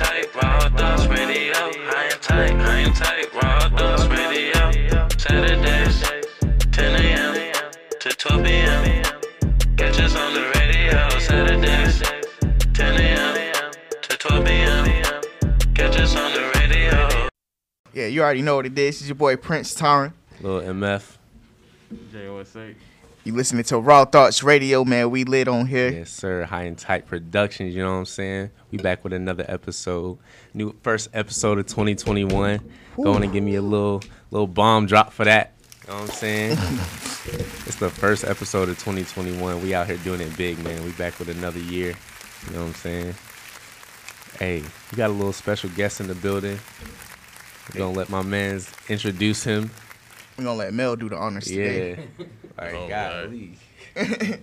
tight, Raw Thoughts Radio. High and tight, high and tight, Raw Thoughts Radio. Saturdays, 10 a.m. to 12 p.m. Catch us on the radio. Saturdays, 10 a.m. to 12 p.m. Catch us on the radio. Yeah, you already know what it is. It's your boy Prince Torrent. Little MF. JOSA. You listening to Raw Thoughts Radio, man. We lit on here. Yes, sir. High and tight productions. You know what I'm saying? We back with another episode. New first episode of 2021. Going to give me a little little bomb drop for that. You know what I'm saying? it's the first episode of 2021. We out here doing it big, man. We back with another year. You know what I'm saying? Hey, we got a little special guest in the building. We're gonna let my man's introduce him. We're gonna let Mel do the honors today. All right, Oh, golly.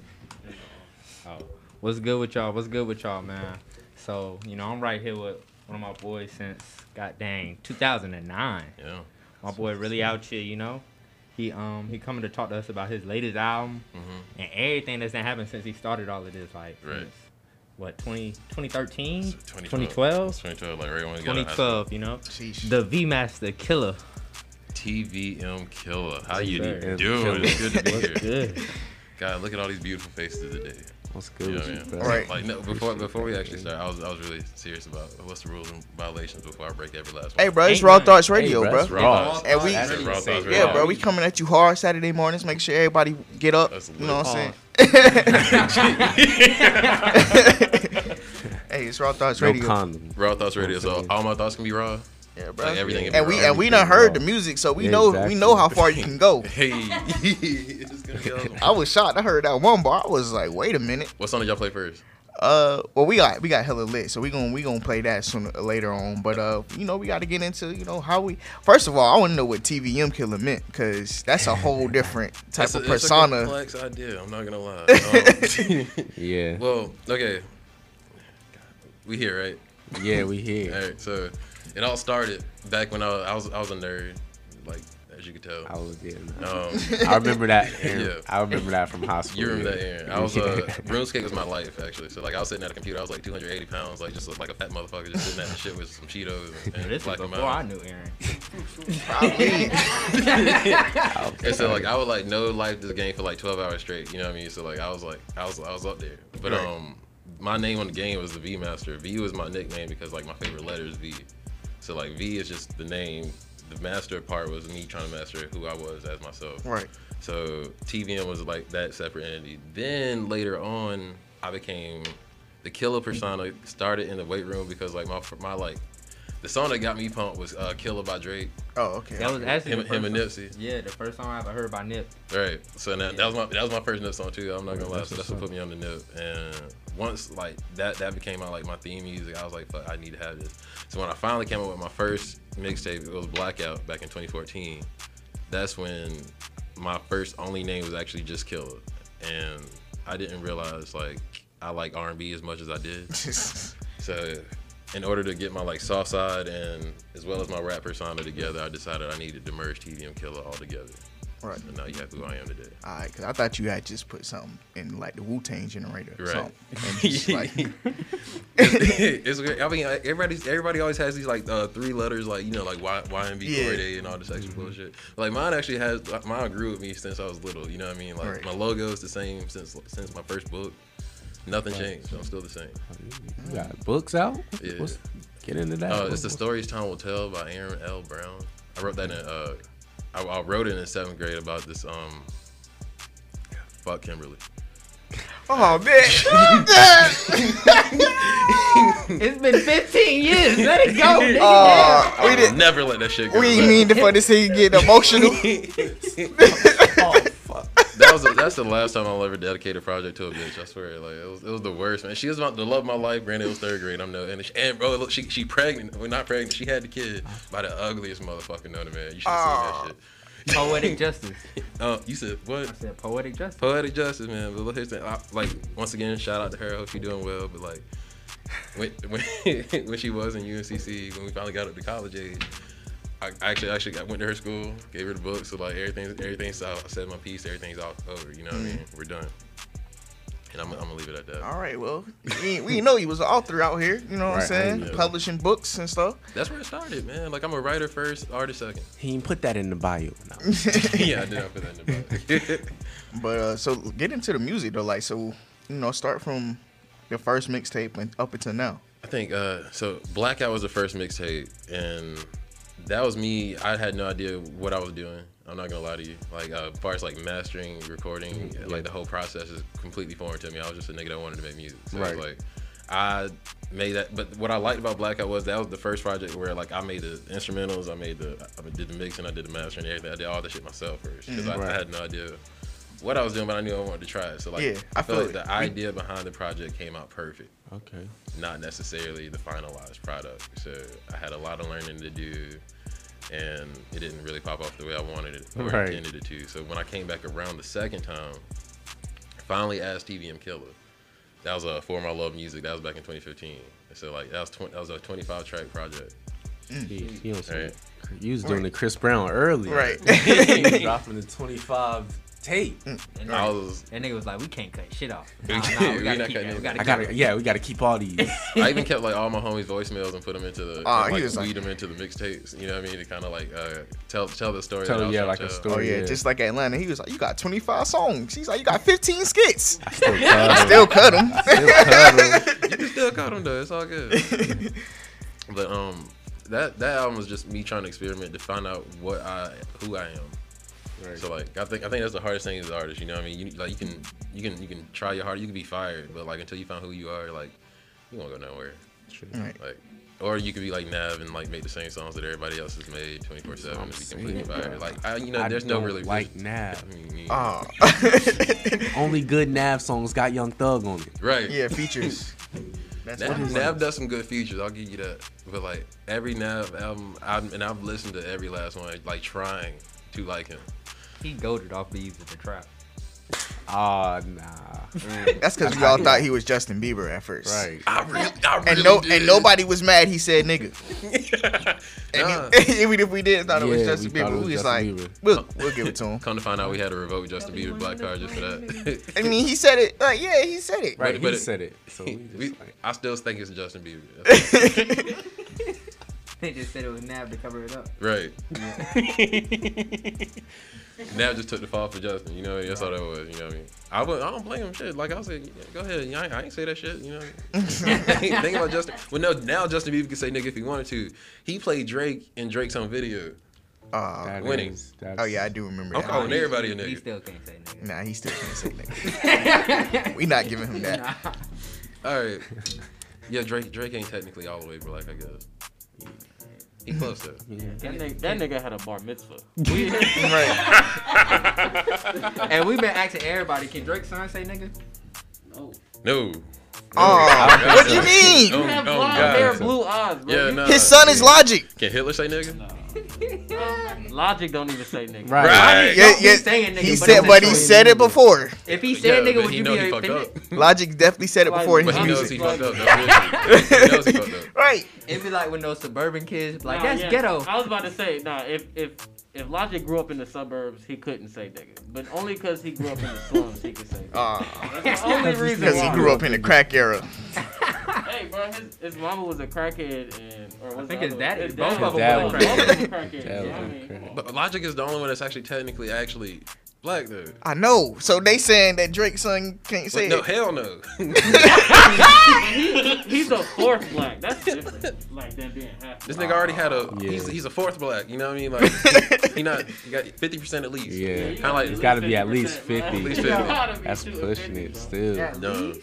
Oh, what's good with y'all? What's good with y'all, man? So, you know, I'm right here with one of my boys since, god dang, 2009. Yeah. My boy really out here, you know. He um he coming to talk to us about his latest album Mm-hmm. and everything that's been happened since he started all of this, like Right. since, what 20, 2013, 2012. 2012, 2012, like right when we got out of high 2012, you know. Sheesh. The V Master Killer. School. TVM Killer. How you doing? It's good to be What's here. good? God, look at all these beautiful faces today. What's good You know what I you, mean? bro? Like no, before before we actually start, I was I was really serious about what's the rules and violations before I break every last one. Hey, bro, it's Ain't Raw none. Thoughts Hey, Radio, bro, bro. it's raw. And we- That's Raw Thoughts Yeah, Radio. bro, we coming at you hard Saturday mornings. Make sure everybody get up. You know what I'm saying? hey, it's Raw Thoughts No Radio. condom. Raw Thoughts Radio. So all my thoughts can be raw. Yeah, bro. Like everything. can and we raw. and we done heard the music, so we Yeah, know exactly. we know how far you can go. Hey, it's gonna be awesome. I was shocked. I heard that one bar. I was like, wait a minute. What song did y'all play first? Uh, well, we got we got hella lit, so we gonna we gonna play that sooner later on. But uh, you know, we got to get into you know how we. First of all, I want to know what TVM killer meant because that's a whole different type It's a- of it's a persona. complex idea. I'm not gonna lie. Um, Yeah. well, okay. We here, right? Yeah, we here. All right. So it all started back when I was I was, I was a nerd, like as you could tell. I was there. man. Um, I remember that. Aaron. Yeah. I remember that from high school. you remember that, yeah. Aaron? I was uh, RuneScape was my life actually. So like I was sitting at a computer, I was like 280 pounds, like just like a fat motherfucker, just sitting at the shit with some Cheetos and, and This is Black before I knew Aaron. Probably. And so like I would like no life this game for like 12 hours straight. You know what I mean? So like I was like I was I was up there. But Right. um, my name on the game was the V Master. V was my nickname because like my favorite letter is V. So like V is just the name. The master part was me trying to master who I was as myself. right. So TVM was like that separate entity. Then later on, I became the killer persona. Started in the weight room because like my my like the song that got me pumped was uh, "Killer" by Drake. Oh, okay. That was actually Him, him and first Nipsey. Yeah, the first song I ever heard by Nip. Right. So that, that was my that was my first Nip song too. I'm not gonna lie. So that's what put me on the Nip. And once like that that became my like my theme music, I was like, fuck, I need to have this. So when I finally came up with my first mixtape, it was Blackout back in 2014. That's when my first only name was actually just Killer, and I didn't realize like I like R&B as much as I did. So in order to get my like soft side and as well as my rap persona together, I decided I needed to merge TVM Killer all together. Right. And now you have who I am today. All right, because I thought you had just put something in like the Wu Tang generator or Right. something. And like, it's great. I mean, like, everybody's everybody always has these like uh, three letters, like you know, like Y YMB Yeah. Corday and all this extra bullshit. Like mine actually has mine grew with me since I was little. You know what I mean? Like Right. my logo is the same since since my first book. Nothing changed. I'm still the same. You got books out? Yeah. What's, get into that. Uh, it's the stories time will tell by Aaron L. Brown. I wrote that in uh, I, I wrote it in seventh grade about this um, fuck Kimberly. oh man, It's been 15 years. Let it go. nigga. uh, we didn't. never let that shit go. We ain't back. mean to for this thing get emotional. that was the, that's the last time I'll ever dedicate a project to a bitch. I swear, like it was, it was the worst, man. She was about the love of my life. Granted, it was third grade. I'm no, and, she, and bro, look, she she pregnant. Well, not pregnant. She had the kid by the ugliest motherfucker known to man. You should have seen that shit. Poetic justice. Uh, you said what? I said poetic justice. Poetic justice, man. But look, here's the, I, like once again, shout out to her. I hope you're doing well. But like when when when she was in UNCC, when we finally got up to college age, I actually actually got, went to her school, gave her the book. So like everything's everything's out. I said my piece. Everything's all over. You know what I mean? We're done. And I'm, I'm gonna leave it at that. All right, well, we, we know you was an author out here. You know what I'm saying? yeah. Publishing books and stuff. That's where it started, man. Like I'm a writer first, artist second. He didn't put that in the bio. No. yeah, I did not put that in the book. But uh, so get into the music though, like so, you know, start from your first mixtape and up until now. I think uh, so. Blackout was the first mixtape, and that was me. I had no idea what I was doing. I'm not gonna lie to you. Like uh, as far as like mastering, recording, like the whole process is completely foreign to me. I was just a nigga that wanted to make music. So Right. like I made that. But what I liked about Blackout was that was the first project where like I made the instrumentals, I made the, I did the mixing, I did the mastering, and everything. I did all the shit myself first because I, Right. I had no idea what I was doing, but I knew I wanted to try it. So like, Yeah, I I feel feel like it. the idea behind the project came out perfect Okay. not necessarily the finalized product. So I had a lot of learning to do, and it didn't really pop off the way I wanted it or Right. intended it to. So when I came back around the second time, I finally asked TVM Killer. That was uh, for my love music. That was back in 2015. So like that was 20, that was a 25 track project. He, he on some- Right. You was doing the Chris Brown early. Right. he was dropping the 25 tape. And I was that nigga was like, we can't cut shit off. We Nah, nah, we we gotta keep that. We gotta I keep gotta, it. yeah, we gotta keep all these. I even kept like all my homies' voicemails and put them into the Aw, he like was like- weed them into the mixtapes. You know what I mean? To kind of like uh, tell tell the story. Tell- that I was yeah, trying like to a tell. story. Oh yeah, yeah. just like Atlanta, he was like, "You got 25 songs." He's like, "You got 15 skits." I still cut 'em. Still cut them. Still cut 'em. you can still cut them though. It's all good. but um, that that album was just me trying to experiment to find out what I who I am. Right. So like I think I think that's the hardest thing as an artist. You know what I mean? You like you can you can you can try your hard. You can be fired, but like until you find who you are, like you won't go nowhere. Right. Like. Or you could be like Nav and like make the same songs that everybody else has made 24 seven and be completely fired. Like I, you know, I there's no don't really like vision. Nav. I mean, me- Oh. Ah. Only good Nav songs got Young Thug on it. right. yeah, features. That's Nav, he's Nav does some good features. I'll give you that. But like every Nav album, i and I've listened to every last one, like trying to like him. He goaded off beats with the trap. Ah, nah. That's because we all thought he was Justin Bieber at first. Right. I really, I really And no, did. and nobody was mad. He said nigga. And Nah. he- even if we did thought it was Justin we Bieber, it we was was like, Bieber. we'll we'll give it to him. Come to find out, we had to revoke Justin Bieber black card just for that. I mean, he said it. Like, yeah, he said it. Right, But- he but it- said it. So we just We- like, I still think it's Justin Bieber. They just said it was Nav to cover it up. right. Nav just took the fall for Justin. You know, that's all that was. You know what I mean? I would, I don't blame him. Shit, like I said, yeah, go ahead. I ain't, I ain't say that shit. You know, think about Justin. Well, no, now Justin Bieber can say nigga if he wanted to. He played Drake in Drake's on video. Uh, winning. is- oh yeah, I do remember I'm that. calling everybody a nigga. He still can't say nigga. Nah, he still can't say nigga. we not giving him that. All right. Yeah, Drake. Drake ain't technically all the way black, I guess. He close though. That nigga, that nigga had a bar mitzvah. right. and we've been asking everybody, can Drake's son say nigga? No. No. Oh, what do you mean? Oh, You have blonde hair, blue eyes, bro. Yeah, You- no. His son is Logic. Can Hitler say nigga? Logic don't even say nigga. Right. Right. Yeah, Don't be yeah. saying nigga, he but said, but he said it before. If he said Yeah, nigga, would you be offended? up. Logic definitely said it before in But his he knows music. he fucked up. That's the issue. He knows he fucked up. Right. It'd be like when those suburban kids like that's ghetto. I was about to say, nah, if if if Logic grew up in the suburbs, he couldn't say nigga. But only because he grew up in the slums, he could say nigga. Uh, That's the only reason because he grew up in the crack era. Hey, bro, his, his mama was a crackhead, and or was I think the his other- daddy- his both dad of them both were of them crackheads. were crackheads, Dad you was what crackhead. But Logic is the only one that's actually technically actually black though. I know. So they saying that Drake's son can't say no, it. hell no. He, he's a fourth black. That's different. Like than being half. this nigga already had a. Yeah. He's, he's a fourth black. You know what I mean? Like he not. He got fifty percent at least. Yeah. Kinda like- It's gotta be at least 50. At least 50. That's pushing offended, it still. No,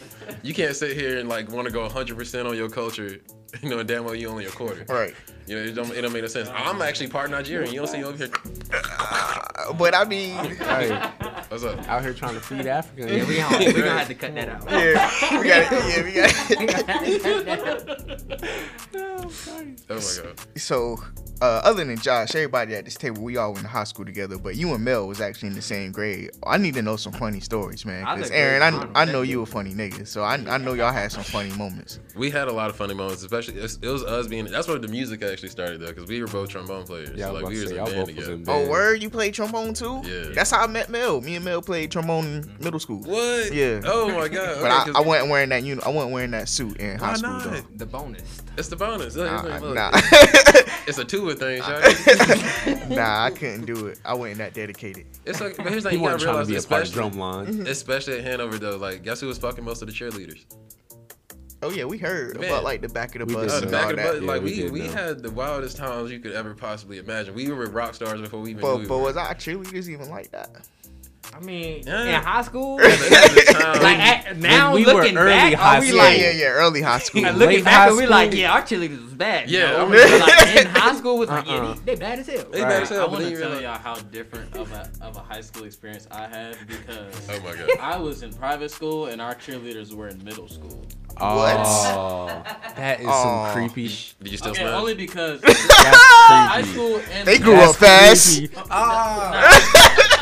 you can't sit here and like want to go hundred percent on your culture. You know, damn well you only a quarter. Right. You know, it don't, it don't make no sense. I'm actually part Nigerian. You don't see me over here. Uh, but I mean, Right. What's up? Out here trying to feed Africans. Yeah, we gonna, we gonna have to cut that out. yeah, we got it. Yeah, we got We gonna have to cut that out. Oh my god. So uh, other than Josh, everybody at this table, we all went to high school together. But you and Mel was actually in the same grade. I need to know some funny stories, man. Because Aaron, I, I know you a funny nigga, so I, I know y'all had some funny moments. We had a lot of funny moments, especially it's- it was us being. That's where the music actually started though, because we were both trombone players. Yeah, so like we about was in a band together. in Oh, band. word, you played trombone too? Yeah. That's how I met Mel. Me and Mel played trombone in mm. middle school. What? Yeah. Oh my god. But Okay, I, 'cause- I wasn't wearing that. You, know, I wasn't wearing that suit in high Why school not? though. The bonus. It's the bonus. Look, Nah, look, look. nah. It's a two thing, Shaq. nah, I couldn't do it. I wasn't that dedicated. It's like, but here's the He thing, you wasn't gotta trying to realize, be a part of especially, drum line. Mm-hmm. especially at Hanover though. Like, guess who was fucking most of the cheerleaders? Oh yeah, we heard Man. about like the back of the bus did Uh, and back all in that. the, Yeah, like we we we had the wildest times you could ever possibly imagine. We were rock stars before we even knew But, we but were. was our cheerleaders even like that? I mean, Yeah. in high school, At the- at the time, like at, now we were looking early back, high are we school. Yeah, like, yeah, yeah. Early high school. and looking back, high are we like, yeah, our cheerleaders was bad. Yeah, you know? Oh, I'm- But, like in high school was like, yeah, Uh-uh. they, they bad as hell. They Right. bad as hell, I want to you tell y'all how different of a of a high school experience I had because Oh my god. I was in private school and our cheerleaders were in middle school. Oh, that is Aw. some creepy. sh- Did you still Okay, smash? only because high school and They grew up fast. Ah. creepy.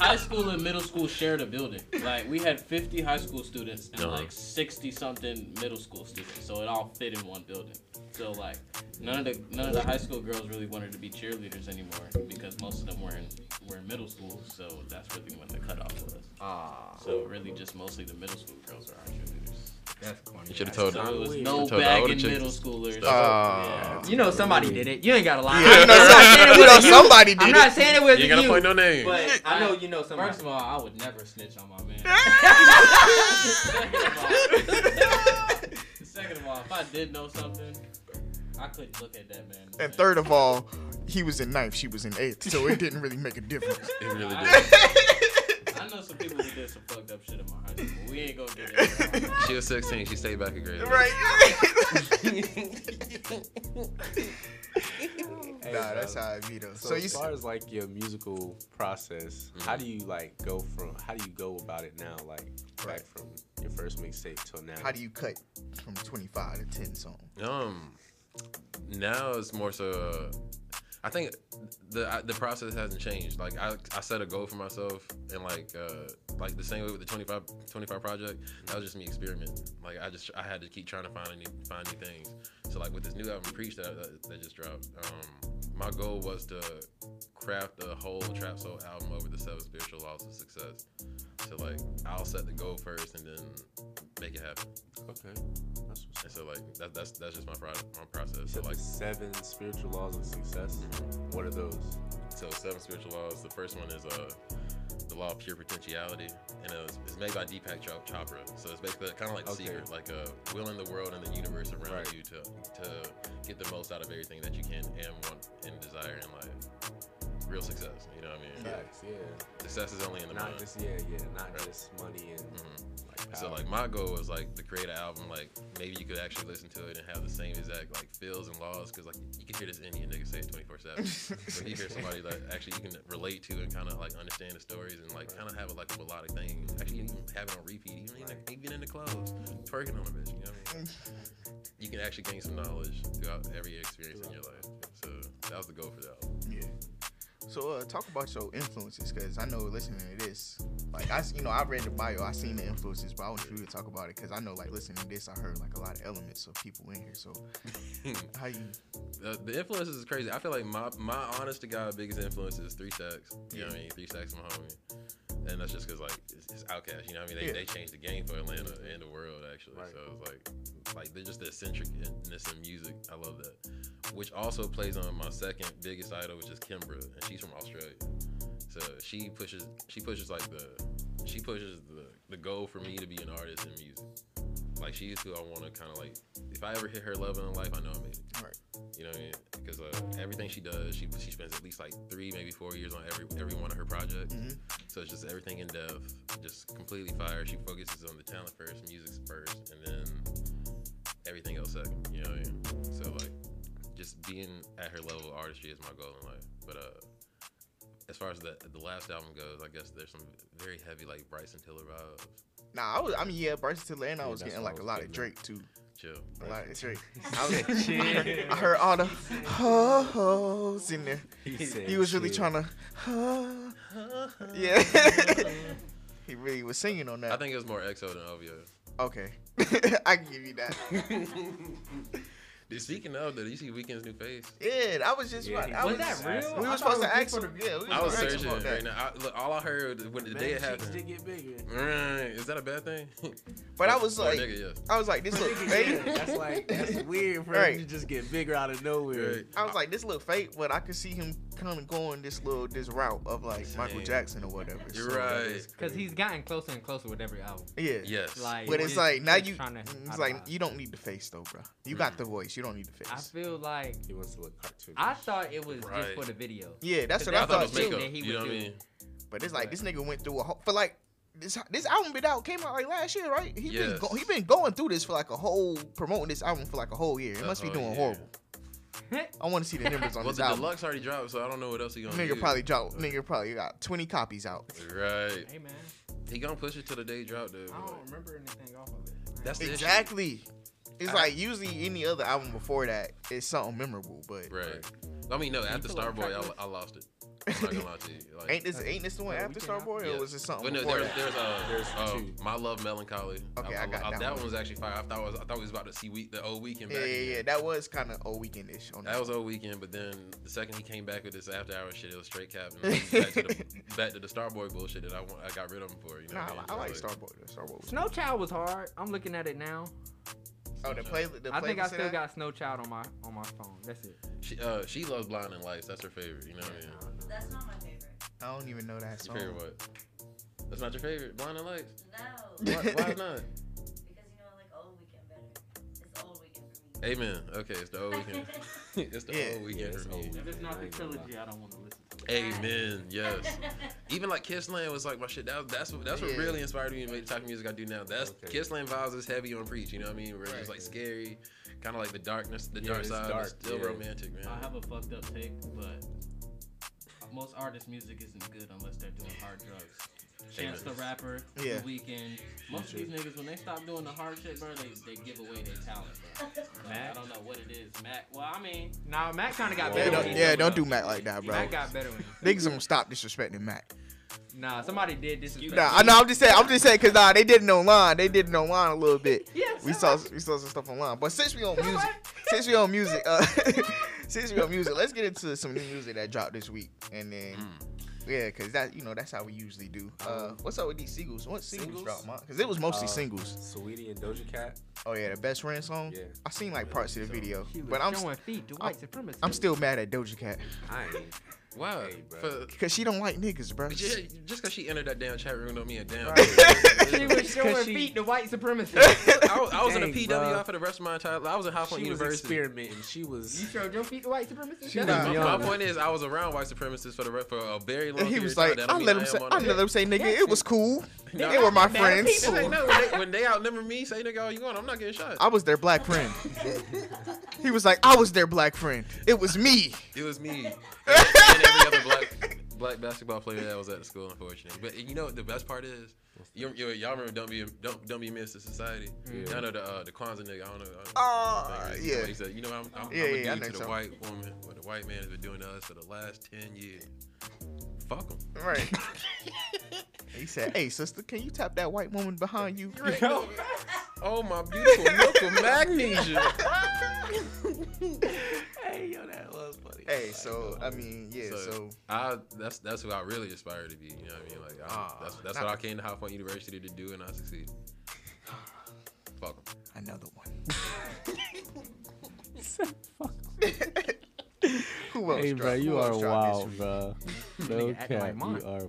High school and middle school shared a building. Like we had 50 high school students and Uh-huh. like 60 something middle school students, so it all fit in one building. So like none of the none of the high school girls really wanted to be cheerleaders anymore because most of them were in were in middle school. So that's really when the cutoff was. Ah, So really, just mostly the middle school girls are our cheerleaders. That's corny. You should have told So them. it was weird. no Told the bagging middle to schoolers. stop. Oh, yeah. You know somebody did it. You ain't gotta lie. Yeah, I'm you know not some- saying it you know somebody did I'm not saying it was You ain't gotta point no names. But I know you know somebody. First of all, I would never snitch on my man. Second of all, if I did know something, I couldn't look at that man. And third of all, he was in ninth, she was in eighth, so it didn't really make a difference. It really did. I know some people who did some fucked up shit in my high school. but We ain't gonna get into that. She was 16. She stayed back a grade. right? Hey, nah, that's how I be though. So, So as far as like your musical process, how do you like go from how do you go about it now? Like back Right. from your first mixtape till now. how do you cut from 25 to 10 songs? Um, now it's more so. Uh, I think the the process hasn't changed. Like I, I set a goal for myself, and like uh, like the same way with the 25, 25 project, that was just me experimenting. Like I just I had to keep trying to find new find new things. So like with this new album, Preach, that that, that just dropped. Um, my goal was to craft a whole trap soul album over the seven spiritual laws of success. So like I'll set the goal first, and then make it happen. Okay, that's what's And so like that, that's that's just my pro- my process. So like seven spiritual laws of success. What are those? so seven spiritual laws. The first one is uh the law of pure potentiality, and it was, it's made by Deepak Chopra. So it's basically kind of like the Okay. secret, like uh willing the world and the universe around Right. you to to get the most out of everything that you can and want and desire in life. Real success, you know what I mean? Facts, yeah. Success is only in the Not mind. just yeah, yeah, not Right. just money and Mhm. Like So like my goal was like to create an album like maybe you could actually listen to it and have the same exact like feels and laws because like you can hear this Indian nigga say it 24 seven. But you hear somebody that actually you can relate to and kind of like understand the stories and like kind of have it like a melodic thing. Actually, you can even have it on repeat, even in the, even in the clothes, twerking on a bitch. You know what I mean? You can actually gain some knowledge throughout every experience in your life. So that was the goal for that. album. Yeah. So uh, talk about your influences, cause I know listening to this, like I, you know, I read the bio, I seen the influences, but I want you to talk about it, cause I know like listening to this, I heard like a lot of elements of people in here. So how you? the, the influences is crazy. I feel like my my honest to God biggest influence is Three Stacks. You know what I mean? Three Stacks, my homie. And that's just because like it's, it's OutKast. You know what I mean? They, Yeah. they changed the game for Atlanta and the world actually. Right. So it's like like they're just the eccentricness in music. I love that. Which also plays on my second biggest idol, which is Kimbra, and she's from Australia. So she pushes she pushes like the she pushes the the goal for me to be an artist in music. Like she's who I want to kind of like. If I ever hit her level in life, I know I made it. Right. You know what I mean? Because uh, everything she does, she she spends at least like three, maybe four years on every every one of her projects. Mhm. So it's just everything in depth, just completely fire. She focuses on the talent first, music first, and then everything else second. You know what I mean? So like, just being at her level of artistry is my goal in life. But uh, as far as the the last album goes, I guess there's some very heavy like Bryson Tiller vibes. Nah, I was, I mean, yeah, Bryson Tiller, and I Yeah, was that's getting what I like a lot of getting Drake at. too. chill. A lot of Drake. I, was, I, heard, I heard all the ho ho's in there. He was really trying to. Huh. Yeah. he really was singing on that. I think it was more XO than OVO. okay. I can give you that. Dude, speaking of, did you see Weeknd's new face? Yeah, I was just. Yeah, about- I Was was, that real? We were supposed to was ask him. for the- Yeah, we I was supposed searching him about right that. now. I, look, all I heard when the day it happened. did get bigger. Right, is that a bad thing? But I was like, nigga, yes. I was like, this look fake. that's like that's weird for Right. him to just get bigger out of nowhere. Right. I was like, this look fake, but I could see him kind of going this little this route of like Michael Same. Jackson or whatever. You're So, right. Because he's gotten closer and closer with every album. Yeah. Yes. Like, But it's just- like now just you, trying to it's like you don't need the face though, bro. You got the voice, you don't need the face. I feel like He wants to look cartoonish. I thought it was Right. just for the video. Yeah, that's what I I thought was thought too. makeup. that he You know what I mean? But it's like this nigga went through a whole for like this this album been out came out like last year, right? He been go, he been going through this for like a whole promoting this album for like a whole year. It must be doing year. horrible. I want to see the numbers on Well, this the album. deluxe already dropped, so I don't know what else he gonna Nigga do. probably dropped. Uh, nigga probably got 20 copies out. Right. Hey man, He gonna push it till the day drop, though. I don't remember anything off of it. That's the issue. Exactly. It's I- like usually any other album before that is something memorable, but Right. I mean, no. After pull up Starboy, I, I lost it. I'm not gonna lie to you. Like, ain't this ain't this the one No, after we cannot- Starboy or was it something But no, before there's that? there's uh, There's uh two. my love melancholy. Okay, I got that that one. was actually fire. I thought it was I thought we was about to see week the old Weeknd. Yeah, back yeah, again. yeah. That was kind of old weekendish on That that. was old Weeknd, but then the second he came back with this after hour shit, it was straight cap. Back, to the, back to the Starboy bullshit that I want, I got rid of him for. You know, Nah, I, mean? I, I like So, Starboy. Starboy. Was Snow Child was hard. I'm looking at it now. oh, the play. The I think I still got Snow Child on my on my phone. That's it. She uh she loves blinding lights. That's her favorite. You know what I mean? That's not my favorite. I don't even know that Your song. favorite what? That's not your favorite. Blinding lights. No. Why, why not? because you know I like old Weeknd better. It's old Weeknd for me. Amen. Okay, it's the old Weeknd. it's the Yeah. old Weeknd Yeah, it's for me. old. If it's not I the trilogy. I don't want to listen to it. Amen. Yes. Even like Kiss Land was like my shit. That that's what that's what Yeah. really inspired me to make the type of music I do now. That's Okay. Kiss Land vibes is heavy on preach. You know what I mean? Where it's just like scary, kind of like the darkness, the Yeah, dark side, dark, but still yeah. romantic, man. I have a fucked up take, but most artists' music isn't good unless they're doing hard drugs. Chance the Rapper, Yeah. The Weeknd. Most of these niggas, when they stop doing the hard shit, bro, they, they give away their talent, bro. Like, I don't know what it is. Mac, well, I mean, Nah, Mac kind of got better. Yeah, don't, yeah, don't it. do Mac like that, bro. Mac got better. Niggas gonna stop disrespecting Mac. Nah, somebody did disrespect. Nah, I know. I'm just saying. I'm just saying because nah, they did it online. They did it online a little bit. Yeah, We saw we saw some stuff online. But since we on music, since we on music, uh, since we on music, let's get into some new music that dropped this week, and then yeah, cause that you know that's how we usually do. Uh, what's up with these singles? What singles, Singles? dropped, man? Cause it was mostly Uh, singles. Saweetie and Doja Cat. Oh yeah, the best friend song. Yeah. I seen like parts of the video, but I'm feet to white supremacy. I'm still mad at Doja Cat I ain't. Wow. Hey, bro. Because she don't like niggas, bro. yeah, just because she entered that damn chat room don't mean a damn. Right. she was showing Cause she- feet to white supremacy. I was, I was in a Dang, PWI bro. for the rest of my entire. I was in High Point She was University. experimenting. She was. you showed your feet to white supremacy. She was My, young. my point is, I was around white supremacists for the re- for a very long. And he period was of time. like, I let him say, I let him say, nigga, it was cool. No, They were my friends. It's like, no, when they, when they outnumber me, say nigga all you want. I'm not getting shot. I was their black friend. he was like, I was their black friend. It was me. It was me and every other black black basketball player that was at the school, unfortunately. But you know what the best part is? You, you, y'all remember "Don't Be Don't Don't Be Missed to Society"? Yeah. Y'all know the uh, the Kwanzaa nigga. I don't know. I don't Oh, know. yeah. He said, "You know, I'm, I'm, Yeah, I'm yeah, dude know to the so. white woman what the white man has been doing to us for the last ten years. Fuck him." Right. he said, Hey, sister, can you tap that white woman behind you? Oh my beautiful milk of magnesia. Hey, yo, that was funny. Hey, so, I mean, yeah, so. I that's that's who I really aspire to be. You know what I mean? Like I, Ah, that's that's not- what I came to High Point University to do, and I succeeded. Fuck 'em. Another one. Who else? Hey, bro, you are wild, bro. No cap, you are.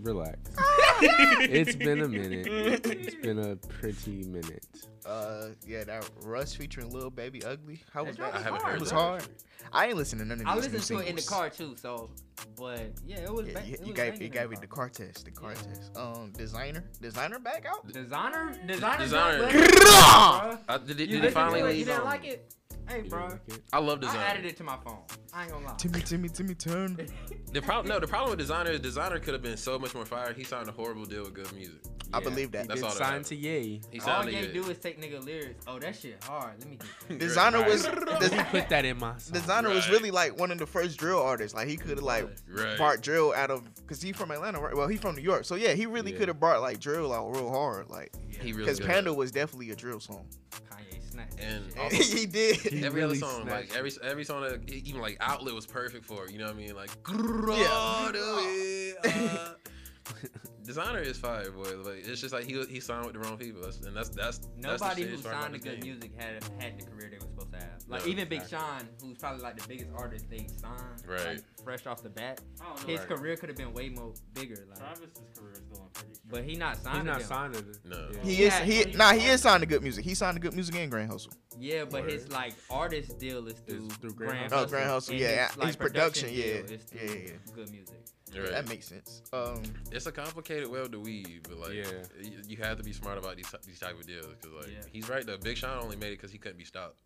Relax. it's been a minute. It's been a pretty minute. Uh, yeah, that Russ featuring Lil Baby Ugly. How was That that? I haven't hard, heard It was hard. I ain't listening to none of I these new listened to it in the car too, so but yeah, it was. Yeah, ba- you, it you was gave banging you gave me the car test. The car Yeah. test. Um, Desiigner, Desiigner back out. Desiigner, Desiigner, Desiigner. Desiigner. I, did, it- did he listened finally to it? You leave? didn't like it? Hey, bro. like? I love Desiigner. I added it to my phone. I ain't gonna lie. Timmy, Timmy, Timmy, turn. The problem, no, the problem with Desiigner is Desiigner could have been so much more fire. He signed a horrible deal with good music. I believe that. That's Did all that sign happened. to Ye. He All sounded they do is take nigga lyrics. Oh, that shit hard. Let me get that. Desiigner Right. was Let me put that in my song. Desiigner was really like one of the first drill artists. Like he could have like Right. brought drill out of because he from Atlanta, right? Well, he from New York, so yeah, he really Yeah. could have brought like drill out real hard, like He really because. Panda was definitely a drill song. Kanye snatched. And that And shit. Also- he did. He every really other song, like snatched every every song that even like Outlet was perfect for. it, You know what I mean? Like uh, Desiigner is fire, boy. Like it's just like he he signed with the wrong people, That's- and that's that's that's the Nobody shit who signed to the good game. music had had the career they were supposed to have. Like No, even Big exactly. Sean, who's probably like the biggest artist they signed, Right. like, fresh off the bat. I don't know. His Right. career could have been way more bigger. Like, Travis's career is going pretty. but he not signed. He's to not them. signed to. No. Yeah. He is Yeah, he he- nah he is signed to good music. He signed to good music and Grand Hustle. Yeah, but his like artist deal is through, through Grand Grand Hustle. Oh, Grand Hustle, and yeah, his, his production, deal yeah, is through yeah, yeah. good music. Right. That makes sense. Um, it's a complicated web to weave, but like Yeah. you, you have to be smart about these these type of deals because like Yeah. he's right. though. Big Sean only made it because he couldn't be stopped.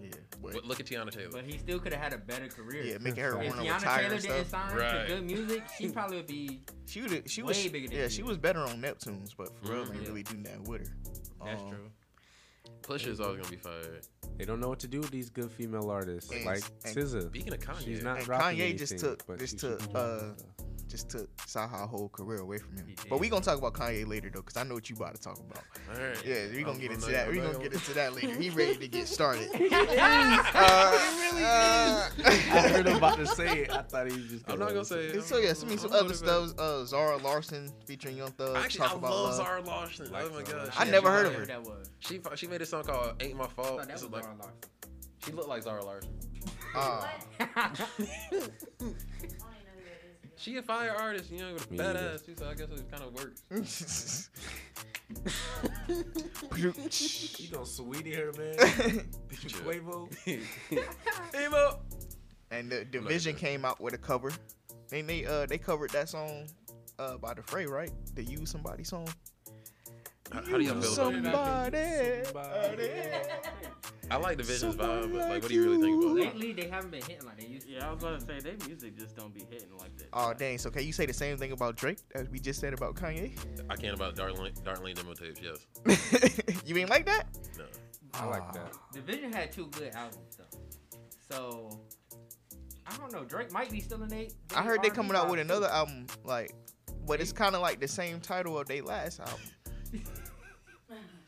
Yeah, But but, look at Teyana Taylor. But he still could have had a better career. yeah, making her if want to Teyana retire Taylor and didn't sign Right. to good music, she probably would be. She would she way was bigger than yeah she she was better on Neptunes, but Pharrell Mhm. ain't Yeah. really do nothing with her. That's Um, true. Push is always gonna be fired. They don't know what to do with these good female artists And- like and- SZA. Speaking of Kanye, She's not And dropping Kanye just anything, took- but just took, should be dropping uh, stuff. Just took Saha whole career away from him. But we did. gonna talk about Kanye later though, cause I know what you about to talk about. all right. Yeah, we gonna get into that. We not gonna gonna- get into that later. He ready to get started. I heard him about to say it. I thought he was just. I'm not gonna say it. So yeah, some, some other gonna stuff. Uh, Zara Larsson featuring Young Thug. Actually, talk I about love love. Zara Larsson. Like oh my Zara. gosh. I never heard of her. That was. She she made a song called "Ain't My Fault." that was like Zara Larsson. she looked like Zara Larsson. Uh, She a fire artist, you know, with a Me badass neither. too. So I guess it kind of works. You know, Saweetie her man. Chill. Quavo. Emo. and the dvsn that. came out with a cover. They they uh they covered that song uh by the Fray, right? The "You Somebody" song. How, how do y'all feel about it? Somebody. I like the dvsn's vibe, but like, what do you really think about it? Lately, they haven't been hitting like they used to. Yeah, I was gonna say their music just don't be hitting like that. Oh dang! So can you say the same thing about Drake as we just said about Kanye? I can about Darlene, Dark Lane Demo Tapes. Yes. you ain't like that? No. I like that. Division had two good albums though. So I don't know. Drake might be still in eight. I heard they coming out with another album, like, but it's kind of like the same title of their last album.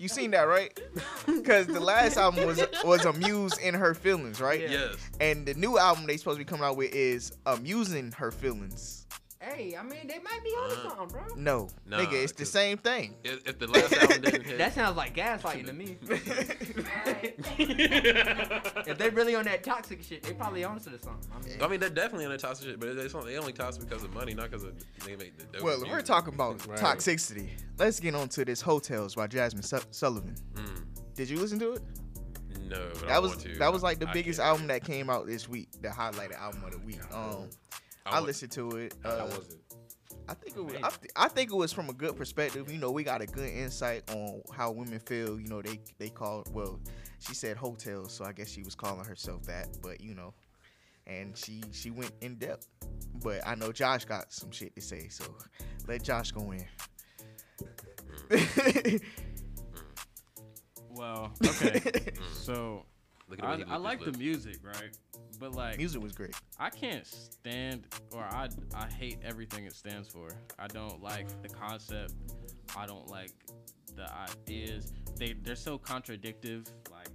You seen that, right? Because the last album was was A Muse In Her Feelings, right? Yeah. Yes. And the new album they supposed to be coming out with is Amusing her feelings. Hey, I mean they might be on to Uh, something, bro. No, Nah, nigga, it's the same thing. If, if the last album didn't hit, That sounds like gaslighting to me. if they really on that toxic shit, they probably on to the something. I mean, I mean, they're definitely on the toxic shit, but it's only, they only toxic because of money, not because of they make the dope Well, if we're talking about Right. toxicity, let's get on to this Heaux Tales by Jazmine Su- Sullivan. Mm, Did you listen to it? no, but I That was want to. that was like the I biggest can't. album that came out this week, the highlighted album of the week. Um, I, want- listened to it. How Uh, was it? I think it was. I, th- I think it was from a good perspective. You know, we got a good insight on how women feel. You know, they they call well, she said Heaux Tales, so I guess she was calling herself that. But you know, and she she went in depth. But I know Josh got some shit to say, so let Josh go in. Well, okay. so Look at the way I, I like the music, right? But like, Music was great. I can't stand or I I hate everything it stands for. I don't like the concept. I don't like the ideas. They they're so contradictive. Like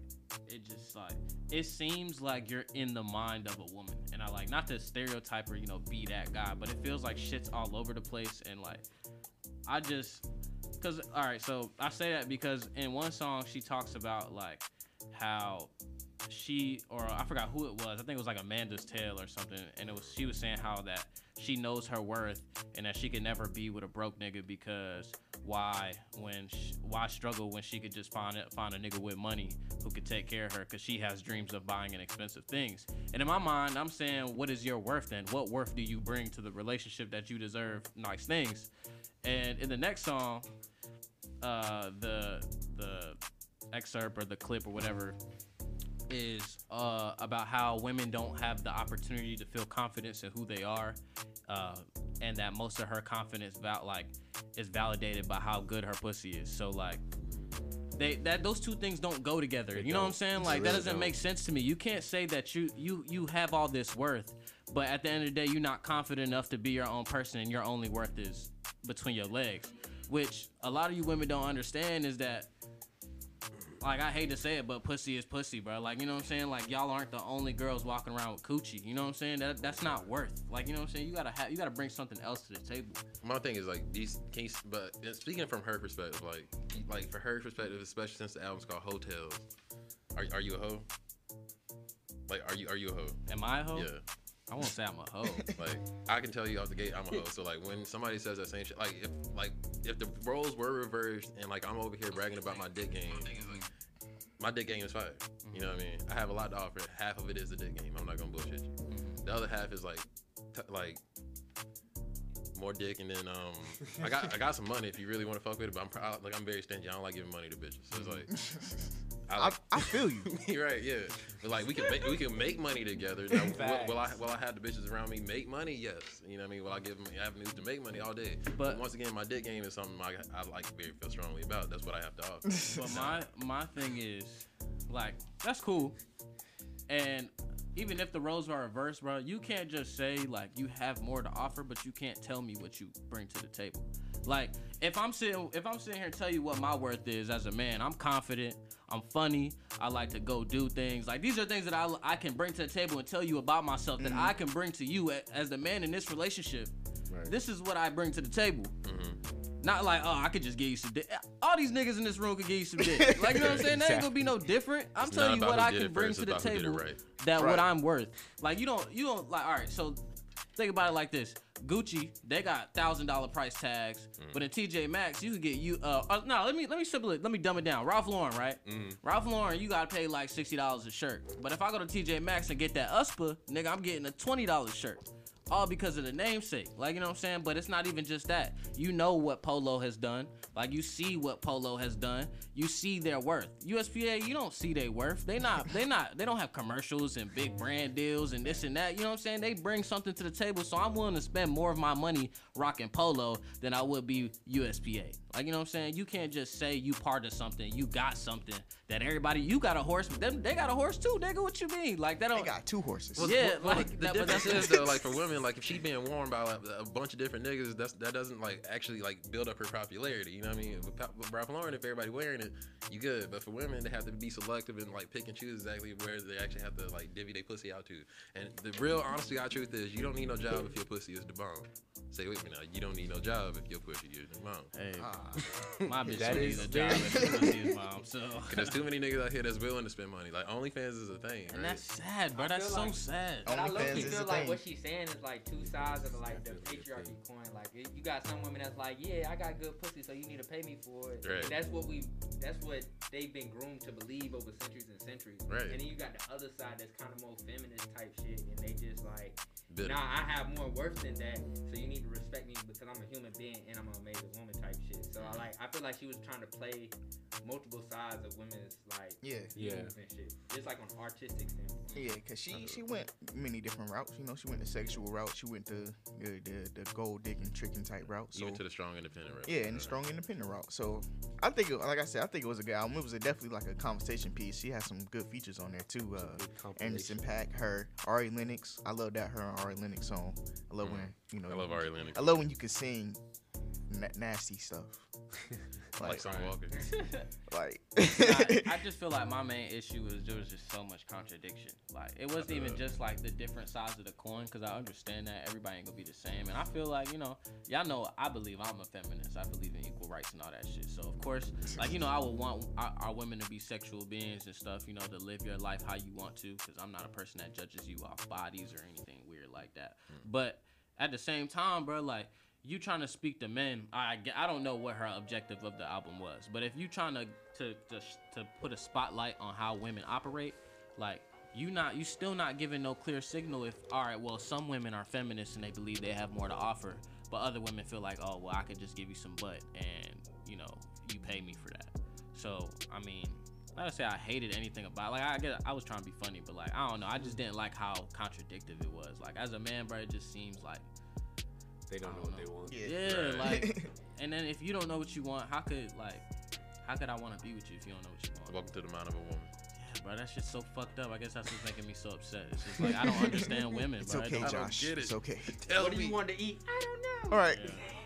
it just like it seems like you're in the mind of a woman. And I like not to stereotype or you know be that guy, but it feels like shit's all over the place and like I just cuz all right, so I say that because in one song she talks about like how she or I forgot who it was. I think it was like Amanda's Tale or something. And it was she was saying how that she knows her worth and that she could never be with a broke nigga because why when sh why struggle when she could just find it find a nigga with money who could take care of her because she has dreams of buying expensive things. And in my mind, I'm saying, what is your worth then? What worth do you bring to the relationship that you deserve nice things? And in the next song, uh, the the excerpt or the clip or whatever is uh, about how women don't have the opportunity to feel confidence in who they are, uh, and that most of her confidence val- like is validated by how good her pussy is. So like. They, that those two things don't go together. You know what I'm saying? They Like that doesn't don't. make sense to me. You can't say that you you you have all this worth, but at the end of the day, you're not confident enough to be your own person, and your only worth is between your legs. Which a lot of you women don't understand is that like I hate to say it, but pussy is pussy, bro. Like you know what I'm saying? Like y'all aren't the only girls walking around with coochie. You know what I'm saying? That that's not worth. Like you know what I'm saying? You gotta have you gotta bring something else to the table. My thing is like these can you, but uh, speaking from her perspective, like like for her perspective, especially since the album's called Heaux Tales, are are you a hoe? Like are you are you a hoe? Am I a hoe? Yeah. I won't say I'm a hoe. Like I can tell you off the gate, I'm a hoe. So like when somebody says that same shit, like if like if the roles were reversed and like I'm over here bragging about my dick game, my dick game is fire. You know what I mean? I have a lot to offer. Half of it is the dick game. I'm not gonna bullshit you. The other half is like t- like more dick, and then um I got I got some money if you really want to fuck with it. But I'm proud, like I'm very stingy. I don't like giving money to bitches. So it's like I I, like I feel you. You're right, yeah. But like we can make we can make money together. Now, will, will I will I have the bitches around me make money? Yes. You know what I mean? Will I give them avenues to make money all day? But, But- once again, my dick game is something I, I like very feel strongly about. That's what I have to offer. But my my thing is, like, that's cool. And even if the roles are reversed, bro, you can't just say like you have more to offer, but you can't tell me what you bring to the table. Like, if I'm sitting if I'm sitting here and tell you what my worth is as a man, I'm confident, I'm funny, I like to go do things. Like these are things that I I can bring to the table and tell you about myself that mm-hmm. I can bring to you as the man in this relationship. Right. This is what I bring to the table. Mm-hmm. Not like, oh, I could just give you some dick. All these niggas in this room could give you some dick. Like, you know what I'm saying? That ain't gonna be no different. I'm It's telling you what I can bring first, to the it's about who did it table right. that what I'm worth. Like, you don't, you don't, like, all right, so think about it like this. Gucci, they got thousand dollar price tags, Mm. but in TJ Maxx, you can get you. Uh, uh, no, let me let me simple it. Let me dumb it down. Ralph Lauren, right? Mm. Ralph Lauren, you gotta pay like sixty dollars a shirt. But if I go to TJ Maxx and get that USPA, nigga, I'm getting a twenty dollars shirt. All because of the namesake. Like, you know what I'm saying? But it's not even just that. You know what Polo has done. Like, you see what Polo has done. You see their worth. USPA, you don't see their worth. They not, they not, they don't have commercials and big brand deals and this and that. You know what I'm saying? They bring something to the table. So I'm willing to spend more of my money rocking Polo than I would be USPA. Like, you know what I'm saying? You can't just say you part of something. You got something that everybody, you got a horse, but them, they got a horse too, nigga. What you mean? Like, that They don't, got two horses. Well, yeah, Well, like, the that, difference that's is though, like for women, like if she being worn by like, a bunch of different niggas, that's that doesn't like actually like build up her popularity. You know what I mean? With, Pa- with Ralph Lauren, if everybody wearing it, you good. But for women, they have to be selective and like pick and choose exactly where they actually have to like divvy their pussy out to. And the real honest to God truth is, you don't need no job if your pussy is the bomb. Say with me now, you don't need no job if your pussy is the bomb. Hey, Ah. my bitch That don't need a job if the pussy is mom. So, there's too many niggas out here that's willing to spend money. Like OnlyFans is a thing, and right? that's sad, bro. That's so like- sad. But I OnlyFans low is feel like thing. what she's saying is like two sides of like the patriarchy coin. Like you got some women that's like, yeah, I got good pussy, so you need to pay me for it. Right. And that's what we, that's what they've been groomed to believe over centuries and centuries. Right. And then you got the other side that's kind of more feminist type shit, and they just like, Bitter. nah, I have more worth than that, so you need to respect me because I'm a human being and I'm an amazing woman type shit. So I mm-hmm. like, I feel like she was trying to play multiple sides of women's like Yeah. Yeah. views and shit, just like on an artistic standpoint. Yeah, cause she she went many different routes. You know, she went the sexual route. She went the the, the, the gold digging, tricking type route. So Even to the strong independent, right? yeah, and the strong independent route. So I think, it, like I said, I think it was a good album. It was a, definitely like a conversation piece. She has some good features on there too. Uh, good compilation. Anderson .Paak, her Ari Lennox. I love that her and Ari Lennox song. I love when you know. I love Ari Lennox. I love when you can sing na- nasty stuff. like like, Summer Walker. like. I, I just feel like my main issue is there was just so much contradiction. Like it wasn't even uh. just like the different sides of the coin, because I understand that everybody ain't gonna be the same. And I feel like you know, y'all know I believe I'm a feminist. I believe in equal rights and all that shit. So of course, like you know, I would want our, our women to be sexual beings and stuff. You know, to live your life how you want to, because I'm not a person that judges you off bodies or anything weird like that. Hmm. But at the same time, bro, like you trying to speak to men, I I don't know what her objective of the album was, but if you trying to to to, to put a spotlight on how women operate, like you not you still not giving no clear signal. If all right, well some women are feminists and they believe they have more to offer, but other women feel like oh well I could just give you some butt and you know you pay me for that. So I mean not to say I hated anything about. Like I get, I was trying to be funny, but like I don't know. I just didn't like how contradictive it was. Like as a man, bro, it just seems like They don't I know don't what they want. yeah, Right. like. And then if you don't know what you want, how could like, how could I want to be with you if you don't know what you want? Welcome to the mind of a woman. Yeah, bro, that's just so fucked up. I guess that's what's making me so upset. It's just like I don't understand women, It's bro. I okay, don't- Josh. get it. It's okay. Tell What do you want to eat? I don't know. All right.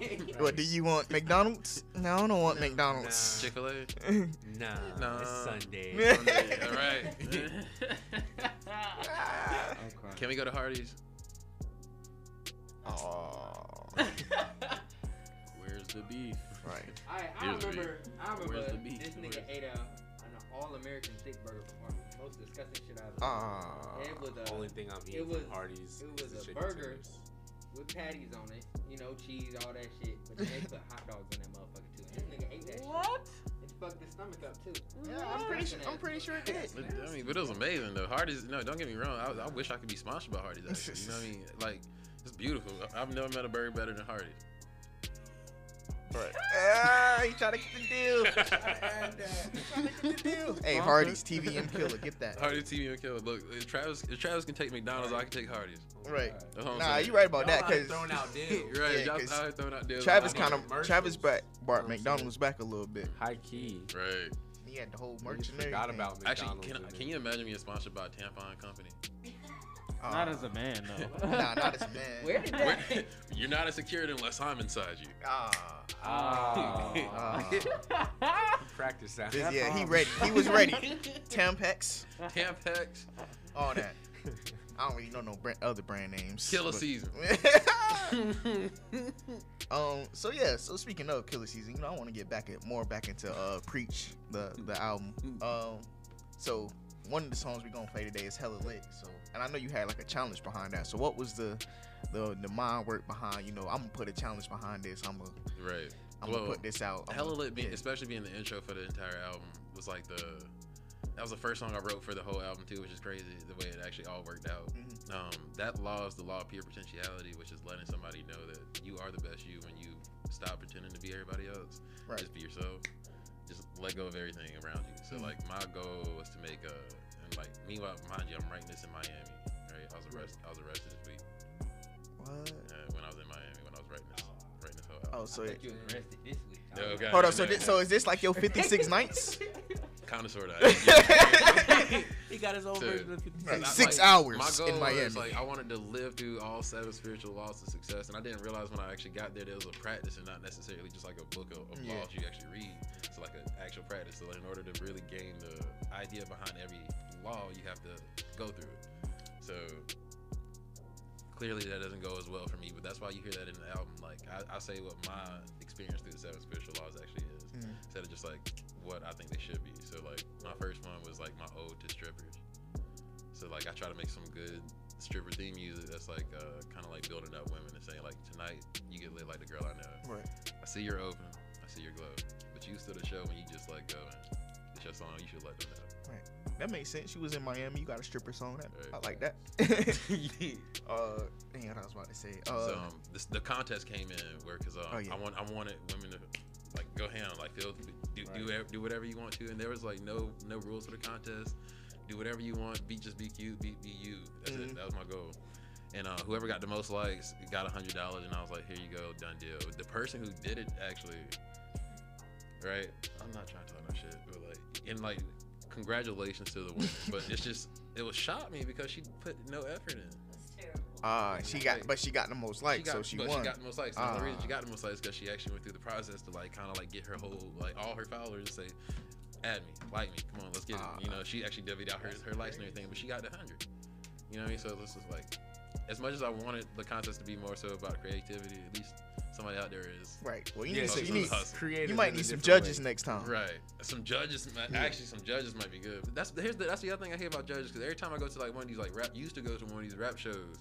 Yeah. What do you want? McDonald's? No, I don't want McDonald's. Chick Fil A. Nah, Nah. it's Sunday. All right. Can we go to Hardee's? Oh, Where's the beef? right. I, I Here's the remember, I Where's remember the beef? this nigga Where's- ate a, an all-American thick burger from Hardee's. Most disgusting shit I've ever. Ah. it was a, Only thing I'm it eating was- from Hardee's it is was the a burger. tenders. with patties on it, you know, cheese, all that shit. But then they put hot dogs in that motherfucker too. And this nigga ate that shit. What? It fucked his stomach up too. Yeah, I'm pretty sure. I'm pretty sure it did. I mean, but it was amazing though. Hardee's, no, don't get me wrong. I, I wish I could be sponsored by Hardee's. Actually, you know what I mean? Like, it's beautiful. I- I've never met a burger better than Hardee's. Right. Ah, he trying to get the deal. He trying to get the deal. Hey, Hardee's TVM killer, get that. Hardee's TV and killer. Look, if Travis, if Travis can take McDonald's, I can take Hardee's. Right. That's what Nah, saying. you right about that Y'all out because throwing out deals. You're right. Yeah, Y'all 'cause out here throwing out deals. Travis I kind of. Travis back brought You know McDonald's back a little bit. High key. Right. He had the whole Niggas merch and forgot everything. about Actually, McDonald's. can, can you imagine being sponsored by a tampon company? Ah. Not as a man, though. Nah, not as a man. Where did that? Where- You're not as secure unless I'm inside you. Ah. Ah. Ah. practice that. This- yeah, he ready. He was ready. Tampex, Tampex, all that. I don't really know no brand, other brand names. Killer but- Season. um. So yeah. So speaking of Killer Season, you know, I want to get back at more back into uh Preach the the album. Um. So one of the songs we're gonna play today is Hella Lit. So and I know you had like a challenge behind that. So what was the the the mind work behind? You know, I'm gonna put a challenge behind this. I'm gonna Right. I'm Well, gonna put this out. I'm Hella gonna- Lit, being, yeah. especially being the intro for the entire album, was like the. That was the first song I wrote for the whole album too, which is crazy the way it actually all worked out. Mhm. Um, that law is the law of pure potentiality, which is letting somebody know that you are the best you when you stop pretending to be everybody else. Right. Just be yourself. Just let go of everything around you. So Mhm. like my goal was to make a like meanwhile, mind you, I'm writing this in Miami. Right. I was arrested. I was arrested this week What? uh, when I was in Miami when I was writing this writing this whole album. Oh, so I thought you was arrested this week. No, okay. hold on. So this, so is this like your 56 nights? kind of sort of. he got his own So- version of 50 Like, Six hours My goal in Miami. was like I wanted to live through all seven spiritual laws of success, and I didn't realize when I actually got there there was a practice and not necessarily just like a book of, of Yeah. laws you actually read. It's like an actual practice. So in order to really gain the idea behind every law, you have to go through it. So clearly that doesn't go as well for me, but that's why you hear that in the album. Like I, I say what my experience through the seven spiritual laws actually is, Mhm. instead of just like what I think they should be. So like my first one was like my ode to strippers. So like I try to make some good stripper theme music that's like uh, kind of like building up women and saying like tonight you get lit like the girl I know. Right. I see you're open, I see your glow, but you still the show when you just let go. And it's your song, you should let them know. That makes sense. She was in Miami. You got a stripper song. That. I like that. uh, dang, what I was about to say. Uh, so um, this, the contest came in where because um, Oh, yeah. I want I wanted women to like go ham, like feel do do, Right. ev- do whatever you want to, and there was like no no rules for the contest. Do whatever you want. Be just be cute. Be be you. That's Mhm. it. That was my goal. And uh, whoever got the most likes got a hundred dollars, and I was like, here you go, done deal. The person who did it actually, right? I'm not trying to talk no shit, but like, and like, congratulations to the winner. but it's just it was shocked me because she put no effort in. That's terrible. uh, she got, but she got the most likes, so she but won. She got the most likes. And the reason Ah. she got the most likes because she actually went through the process to like kind of like get her whole like all her followers to say, add me, like me, come on, let's get Ah. it. You know, she actually divvied out her her likes and everything, but she got the hundred. You know what I mean? So this is like, as much as I wanted the contest to be more so about creativity, at least somebody out there is. right. Well, you Yeah, need, so you you, need need, creative you might need some judges way. next time. Right, some judges. might- Actually, some judges might be good. But that's here's the, that's the other thing I hear about judges because every time I go to like one of these like rap, used to go to one of these rap shows,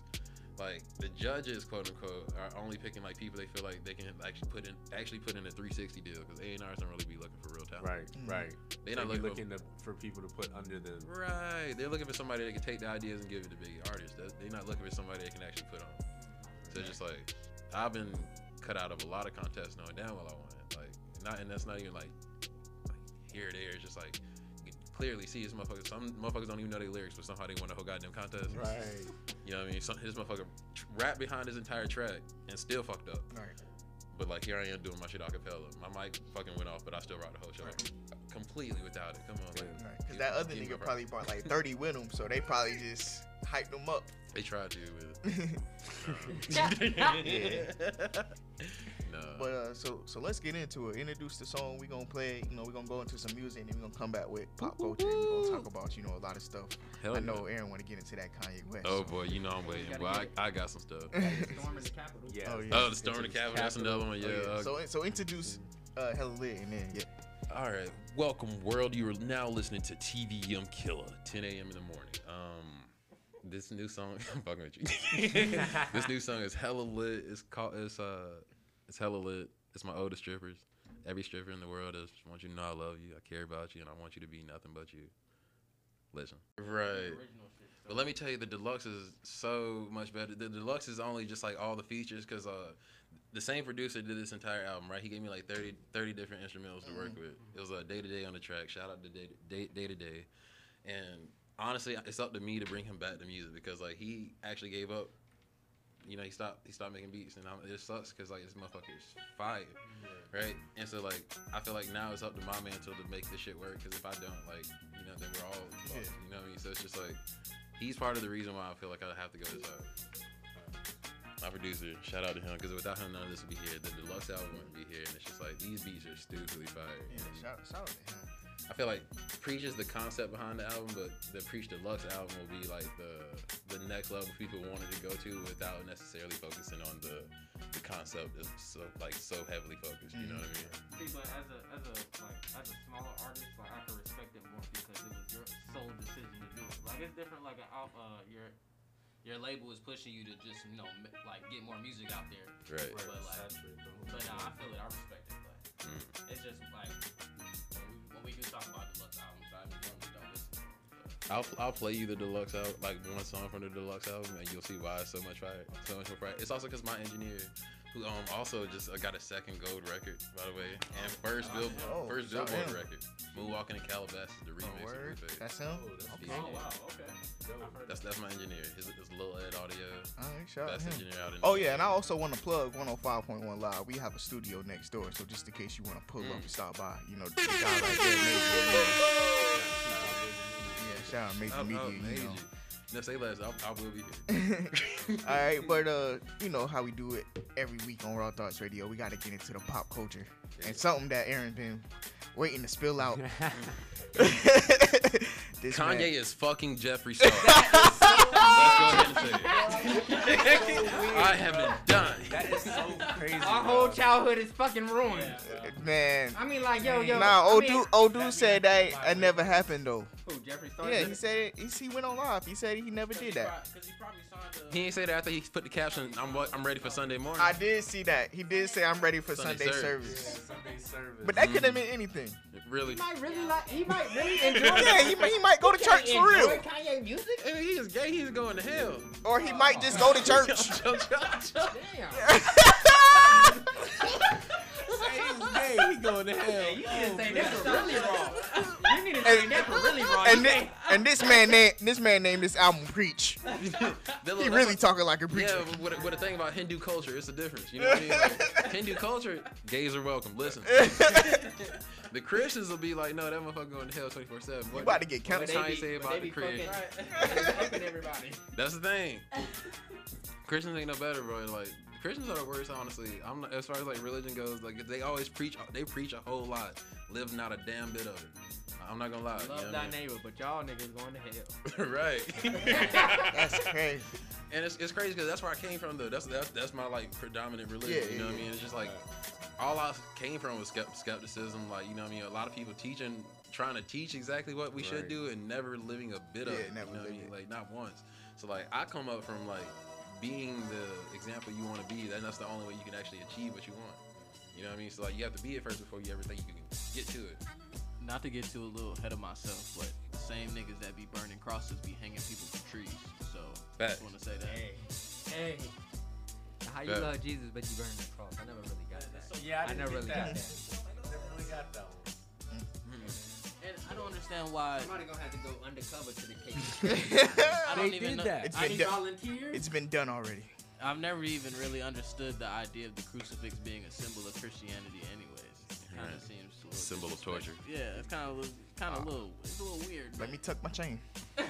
like the judges, quote unquote, are only picking like people they feel like they can actually put in actually put in a 360 deal because A and R's don't really be looking for real talent. Right, Mm. right. They're not be looking, looking to, for people to put under them. right. They're looking for somebody that can take the ideas and give it to big artists. They're not looking for somebody they can actually put on. So it's just like I've been cut out of a lot of contests knowing damn well I want it. Like not and that's not even like like here there. It's just like clearly see this motherfucker. Some motherfuckers don't even know their lyrics, but somehow they won the whole goddamn contest. Right. You know what I mean? Some, his motherfucker rap behind his entire track and still fucked up. Right. But like here I am doing my shit a cappella. My mic fucking went off, but I still rocked the whole show completely without it. Come on, like, Right. Because give- that other nigga probably brought like 30 with him, so they probably just hyped them up. They tried to, Yeah. but no. But uh, so so let's get into it. Introduce the song. We're gonna play. You know, we're gonna go into some music, and then we gonna come back with pop culture. And we gonna talk about you know a lot of stuff. Hell I know yeah. Aaron want to get into that Kanye West. Oh so- boy, you know I'm waiting. gotta Well, I, I got some stuff. Storm in the Capitol. Yeah. Oh, yeah. Oh, the Storm of the Capitol. That's another one. Yeah. Oh, uh, So so introduce uh, Hella Lit, and then yeah. All right, welcome world. You are now listening to TVM Killer, 10 a.m. in the morning. Um, this new song, I'm fucking with you. this new song is hella lit. It's called it's uh, it's hella lit. It's my oldest strippers. Every stripper in the world is want you to know I love you, I care about you, and I want you to be nothing but you. Listen, right. But let me tell you, the deluxe is so much better. The deluxe is only just like all the features because uh, the same producer did this entire album, right? He gave me like 30, 30 different instrumentals to work with. It was a day to day on the track. Shout out to day day day to day. And honestly, it's up to me to bring him back to music because like he actually gave up. You know, he stopped. He stopped making beats, and I'm, it sucks because like this motherfucker is fire, right? And so like I feel like now it's up to my mantle to make this shit work. Because if I don't, like, you know, then we're all lost. Yeah. You know what I mean? So it's just like he's part of the reason why I feel like I have to go this hard. My producer, shout out to him, because without him, none of this would be here. The deluxe album wouldn't be here, and it's just like these beats are stupidly fire. Yeah, shout, shout out to him. I feel like Preach is the concept behind the album, but the Preach Deluxe album will be like the the next level people wanted to go to without necessarily focusing on the the concept is so like so heavily focused. You know what I mean? See, but as a as a like as a smaller artist, like I can respect it more because it was your sole decision to do it. Like it's different. Like an uh, your Your label is pushing you to just you know like get more music out there. Right. But like, but nah, I feel it. I respect it. But Mm. it's just like when we, do talk about deluxe albums, I normally don't listen. I'll, I'll play you the deluxe album, like one song from the deluxe album, and you'll see why it's so much fire, so much more fire. It's also because my engineer, um also just uh, got a second gold record, by the way, and first bill Oh, first shout Billboard him. record, Moonwalking in Calabasas, the remix. Oh, of word. Blueface. That's him. Okay. oh wow, okay. That's that's my engineer. His, his Lil Ed Audio, All right, shout out best to engineer out in. Oh yeah, and I also want to plug 105.1 Live. We have a studio next door, so just in case you want to pull up and stop by, you know, the guy right there, Major. Yeah, shout out Major Oh, Media. oh, you know. No, say less. I, I will be here. All right, but uh, you know how we do it every week on Raw Thoughts Radio. We got to get into the pop culture and something that Aaron been waiting to spill out. this Kanye man- is fucking Jeffree Star. Let's go ahead and say it. I have been done. That is so crazy. Our whole childhood is fucking ruined. man. I mean, like, yo, yo. Nah, I old mean, dude, old dude said that that never happened though. Who, Jeffree Star? Yeah, he said he, he went on live. He said he never did that. Because he probably signed a. He ain't say that after he put the caption. I'm I'm ready for Sunday morning. I did see that. He did say I'm ready for Sunday Sunday, service. service. Sunday service. But that could have mm-hmm. been anything. really. He might really like. He might really enjoy. Yeah, he, might- he might go to church for enjoy real, Kanye music. Hey, he is gay. He's going to hell. or he might just go to church. Damn. Say he's he going to hell. Oh, you need to say that for really wrong. You need to say that for really wrong. And You this, and this man named this man named this album Preach. He really talking like a preacher. Yeah, but what, what the thing about Hindu culture, it's a difference. You know what I mean? Like, Hindu culture, gays are welcome. Listen, the Christians will be like, no, that motherfucker going to hell 24 seven. What about to get What counted. did They Kanye be- say they about be the Christians? fucking- they be fucking everybody. That's the thing. Christians ain't no better, bro. Like Christians are the worst, honestly. I'm not, as far as like religion goes. Like they always preach, they preach a whole lot, live not a damn bit of it. I'm not gonna lie. you know Love what thy I mean? neighbor, but y'all niggas going to hell. right. That's crazy. And it's, it's crazy because that's where I came from though. That's that's that's my like predominant religion. Yeah, you know yeah, what I mean? It's just like all I came from was skepticism. Like you know what I mean? A lot of people teaching, trying to teach exactly what we should do, and never living a bit of Yeah, it. never you know what I mean? it. Like not once. So like I come up from like being the example you want to be. And that's the only way you can actually achieve what you want. You know what I mean? So like you have to be it first before you ever think you can get to it. Not to get too a little ahead of myself, but the same niggas that be burning crosses be hanging people from trees. So Facts. just want to say that. Hey, hey. How you Yeah. love Jesus, but you burn the cross? I never really got that. Yeah, I never really got that. Never really got that one. And I don't understand understand why. Somebody gonna have to go undercover to the case. I don't They even did know. that. It's I, been Any done. volunteers? It's been done already. I've never even really understood the idea of the crucifix being a symbol of Christianity. Anyways, it kind of Right. seems a Symbol of torture. Yeah, it's kind of kind of a ah. little. It's a little weird. Let me tuck my chain. I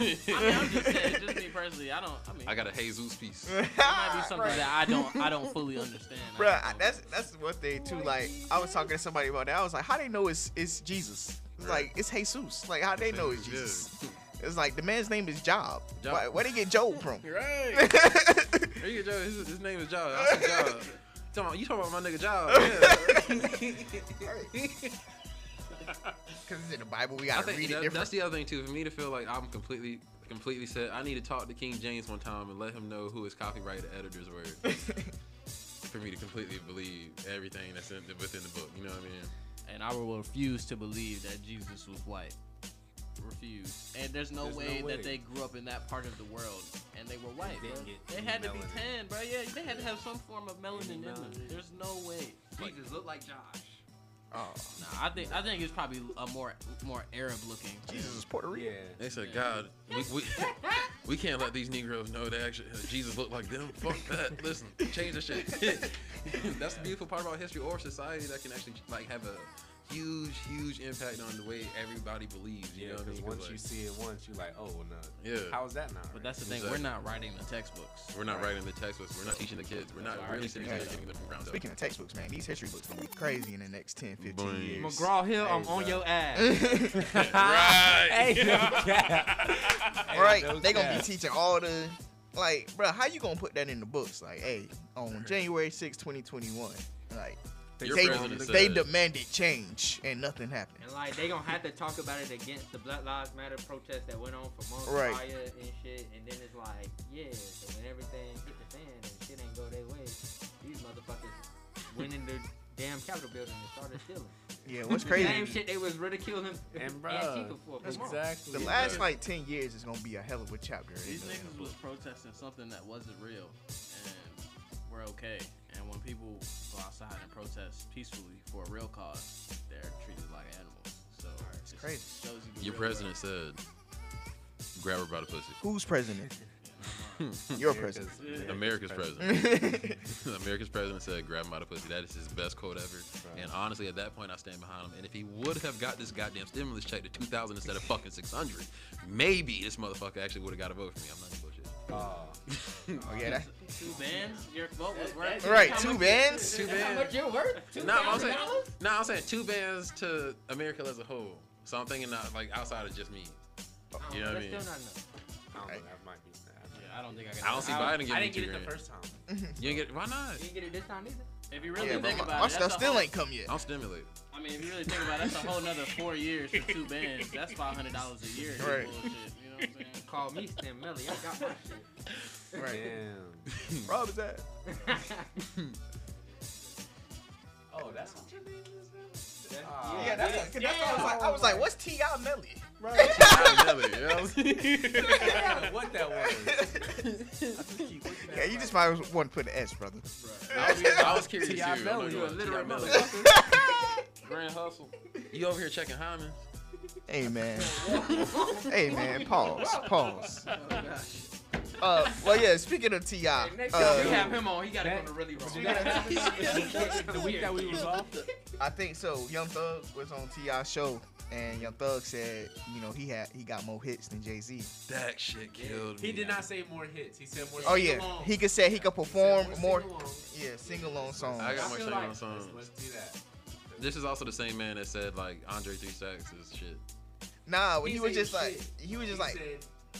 mean, I'm just saying, just me personally. I don't. I mean, I got a Jesus piece. it might be something that I don't. I don't fully understand. I Bruh, don't I- know. that's that's one thing too. Like I was talking to somebody about that. I was like, how they know it's it's Jesus? It's Right. like it's Jesus. Like how they know it's Yeah. Jesus? It's like the man's name is Job. Job. Why, where they get Job from? Right. there you go. His, his name is Job. I see Job. Talking about, you talking about my nigga Job? Yeah. Because it's in the Bible. We I gotta think read it that- different. that's the other thing too. For me to feel like I'm completely, completely set. I need to talk to King James one time and let him know who his copyright editors were. for me to completely believe everything that's in, within the book. You know what I mean? and I will refuse to believe that Jesus was white. Refuse. And there's no, There's no way, way. that they grew up in that part of the world and they were white. They bro. They any had to be tan, bro. Yeah, they had to have some form of melanin in them. There's no way. Jesus looked like Josh. Oh, Nah, I think I think it's probably a more more Arab looking. Jesus is Puerto Rican. Yeah. They said, God, we, we, we can't let these Negroes know that actually uh, Jesus looked like them. Fuck that. Listen, change the shit. That's the beautiful part about history or society that can actually like have a huge, huge impact on the way everybody believes. You Yeah, know what I because mean? 'Cause, once you like, see it once, you're like, oh no. Yeah. How is that not? But that's the thing. Exactly. We're not writing the textbooks. We're not writing the textbooks. We're not teaching the kids. We're not That's really right. seriously Yeah. getting them from ground up. Speaking of textbooks, man, these history books gonna be crazy in the next 10, 15 Boy. years. McGraw Hill, I'm Hey, on your ass. right. Hey, no right? no they gonna be teaching all the like, bro. How you gonna put that in the books? Like, hey, on January 6, 2021, like Your they they demanded change and nothing happened. And like they gonna have to talk about it against the Black Lives Matter protest that went on for months Right. prior and shit. And then it's like, yeah, so when everything hit the fan and shit ain't go their way, these motherfuckers went in the damn Capitol building and started stealing. Yeah, what's Same crazy? shit they was ridiculing And bro, Antifa for. for exactly. The last like 10 years is gonna be a hell of a chapter. in These niggas was protesting something that wasn't real, and we're okay. And when people go outside and protest peacefully for a real cause, they're treated like animals. So it's crazy. Shows you the Your real president said, grab her by the pussy. Who's president? Your president. America's president. America's president said, "Grab him by the pussy." That is his best quote ever. And honestly, at that point, I stand behind him. And if he would have got this goddamn stimulus check to 2,000 instead of fucking 600, maybe this motherfucker actually would have got a vote for me. I'm not even bullshit. Oh, Oh yeah, that, two bands. Your vote was worth. right. Two bands. Two How bands. much you worth? Two No, I'm saying, dollars? no, I'm saying two bands to America as a whole. So I'm thinking not like outside of just me. Oh, you know what I mean? still not enough. I don't know. That might be. I don't think I got. I don't see I, Biden I didn't get it the first time. You didn't get it? why not? You didn't get it this time either. If you really Yeah, think my, about my it, stuff that's a still whole- ain't come yet. I'm stimulated. I mean, if you really think about it, that's a whole nother four years for two bands. That's five hundred dollars a year. Right. Bullshit. You know what I'm saying? Call me Stem Melly. I got my shit. Right. Damn. Rob is that? Oh, that's what your name is. now? Yeah, Ah, Yeah, that's, that's what I was like. I was like, what's Ti Melly? Stimulated, you know? yeah, what that was. Yeah, you just might want to put an S, brother. I was, I was curious too. T.I. Melly, gonna you a lie. literate motherfucker. Grand hustle. You over here checking hymen? Hey man. hey man. Pause. Pause. Uh, well, yeah. Speaking of T.I., Next time we uh, have him on, he gotta go to really wrong. the week that we was off. I think so. Young Thug was on T.I. show, and Young Thug said, you know, he had he got more hits than Jay Z. That shit killed me. He did not say more hits. He said more. Oh yeah, sing-alongs. he could say he could perform said more. sing-alongs. Yeah, sing along songs. I got more sing-along songs. Let's, let's do that. This is also the same man that said like Andre Three Stacks is shit. Nah, when he, was said just like, shit. he was just like, said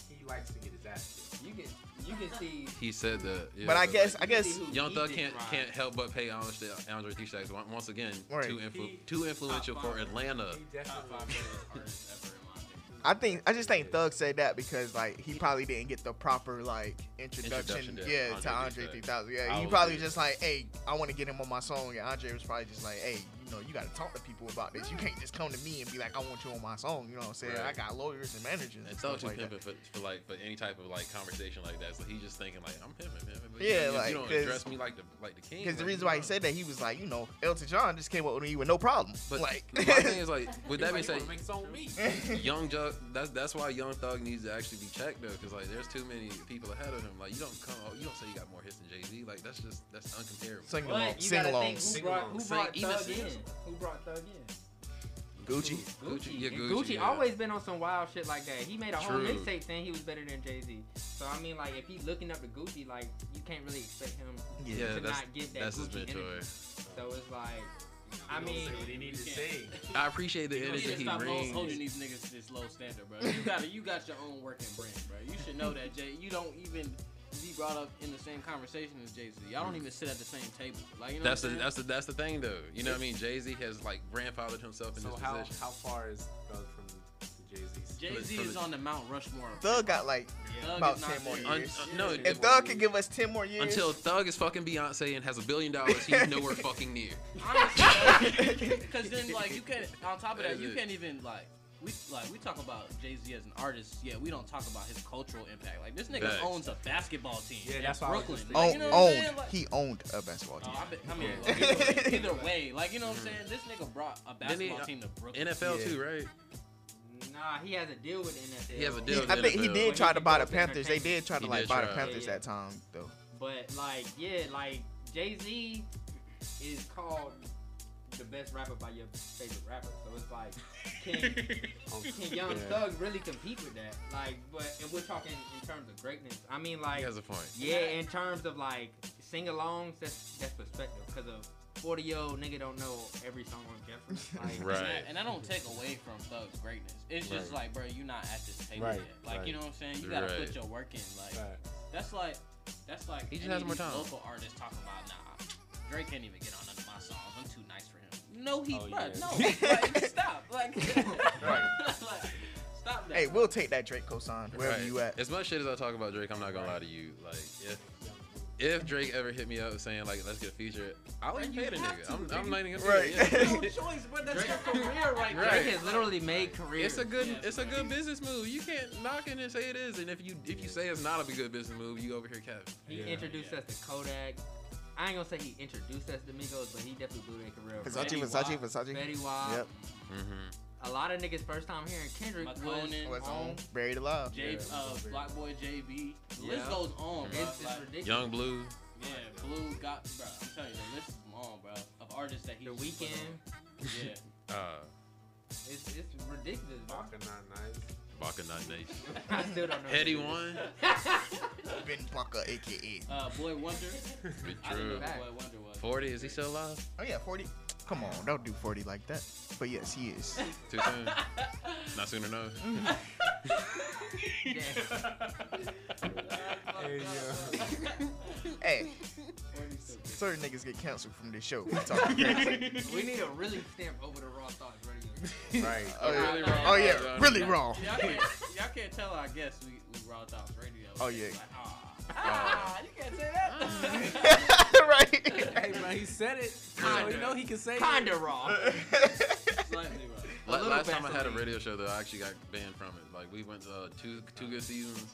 he likes to get his ass kicked. You can you can see. He said that. Yeah, but I guess, like, I guess, who Young Thug can't ride. can't help but pay homage to Andre Three Stacks Once- once again. Right. Too influ- He- too influential for five. Atlanta. He definitely. Artist ever, in my opinion. I think, I just think Thug said that because like he probably didn't get the proper like introduction, Introduction to yeah, to Andre Andre 3000. 3000. Yeah, he probably agree. just like, hey, I want to get him on my song, and Andre was probably just like, hey, you know, you got to talk to people about this. You can't just come to me and be like, I want you on my song. You know what I'm saying? Right. I got lawyers and managers and, And stuff Thug's like pimping that. for, for like for any type of like conversation like that. So he's just thinking like I'm pimping, pimping. But Yeah, you, like, you don't address me like the like the king. Because the reason you why he said that, he was like, you know, Elton John just came up with me with no problem. But like, my thing is like, with that being He's like, said, "You wanna make a song with me. Young Jug, that's that's why Young Thug needs to actually be checked though, because like there's too many people ahead of him. Like you don't come, oh, you don't say you got more hits than Jay Z. Like that's just that's uncomparable. sing along, But you sing along. who Sing brought, along. who brought even Thug sing- in? Who brought Thug in? Gucci. Gucci. yeah, Gucci, Gucci, yeah. always been on some wild shit like that. He made a whole True. mixtape saying he was better than Jay Z. So I mean, like, if he's looking up to Gucci, like, you can't really expect him Yeah. Yeah, to that's not get that that's his Gucci mentor. So it's like, I He mean, say what he need to say. I appreciate the You energy need to he stop holding these niggas to this low standard, bro. You got you got your own working brand, bro. You should know that, Jay. You don't even be brought up in the same conversation as Jay Z. Y'all don't even sit at the same table. Like you know. That's the that's the that's the thing though. You know what I mean? Jay Z has like grandfathered himself in So this how position. how far is Thug from the Jay Z? Jay Z is on the Mount Rushmore. Thug got like Thug about 10 more there. Un- years. uh, no, If Thug could give us 10 more years. until Thug is fucking Beyonce and has a billion dollars, he's nowhere fucking near. Because then, like, you can't. On top of that, That's you it. can't even like. We like we talk about Jay Z as an artist, yeah. We don't talk about his cultural impact. Like this nigga Facts. owns a basketball team. Yeah, that's why Brooklyn. just Like, you know what I'm owned. Like- he owned a basketball Oh, team. I, bet, I mean, Yeah. either, either way, like you know what I'm saying. This nigga brought a Didn't he, basketball uh, team to Brooklyn. NFL Yeah. too, right? nah, he has a deal with NFL. He has a He- deal with I think he did try to buy the Panthers. They did try to like buy the. Panthers Yeah, yeah. that time though. But like, yeah, like Jay Z is called the best rapper by your favorite rapper. So it's like, can, oh, can Young Yeah. Thug really compete with that? Like, but and we're talking in terms of greatness. I mean, like, He has a point. yeah, in terms of like sing-alongs, that's that's perspective. Because a 40 year old nigga don't know every song on Jefferson. Like, Right. And I, and I don't take away from Thug's greatness. It's just Right. like, bro, you not at this table Right, yet. Like, right. you know what I'm saying? You gotta Right. put your work in. Like, Right. that's like, that's like He just any has of more these time. local artists talking about, nah, Drake can't even get on none of my songs. No, he, Oh, bro, yeah. no, like, stop, like, like, stop that. Hey, we'll take that Drake cosign wherever Right. you at. As much shit as I talk about Drake, I'm not gonna lie to you. Like, if if Drake ever hit me up saying like, let's get a feature, I'll even you pay the have nigga. to, I'm, nigga. I'm not even gonna Right. pay it. no choice, but that's your career right there. Drake has literally made careers. It's a good, Yeah, it's a good business move. You can't knock it and say it is. And if you if you say it's not a good business move, you over here Kevin. He Yeah. introduced us to Kodak. I ain't gonna say he introduced us to Migos, but he definitely blew their career. Versace, Versace, Versace. Fetty Wap. Yep. Mm-hmm. A lot of niggas first time hearing Kendrick was McConan. What's on. on? Buried alive. J, Yeah, uh, Black Boy JB. The Yeah. list goes on, bro. It's, it's Like, ridiculous. Young Blue. yeah, Blue got, bro. I'm telling you, the list is long, bro. Of artists that he The just put Weeknd. Yeah. Uh, It's, it's ridiculous. Bro. Baka not nice. Baka not nice. I still don't know. Headie One. Ben Baka, aka. Uh, Boi-1da. Be I didn't know true. who Boi-1da was. Forty. Is he still alive? Oh yeah, 40. Come on, don't do 40 like that. But yes, he is. Too soon. not soon enough. Hey, yo. hey, certain niggas get canceled from this show. We talking crazy. We need a really stamp over the Raw Thoughts radio. Right. Oh, yeah. really wrong. Oh yeah, really wrong. Y'all can't, y'all can't tell our guests we, we raw thoughts radio. Oh, yeah. Like, ah, ah, you can't say that. right. Hey, man, he said it. So you know he can say Kinda raw. Slightly raw. La- little last time I had a radio show though, I actually got banned from it. Like we went uh, two two good seasons.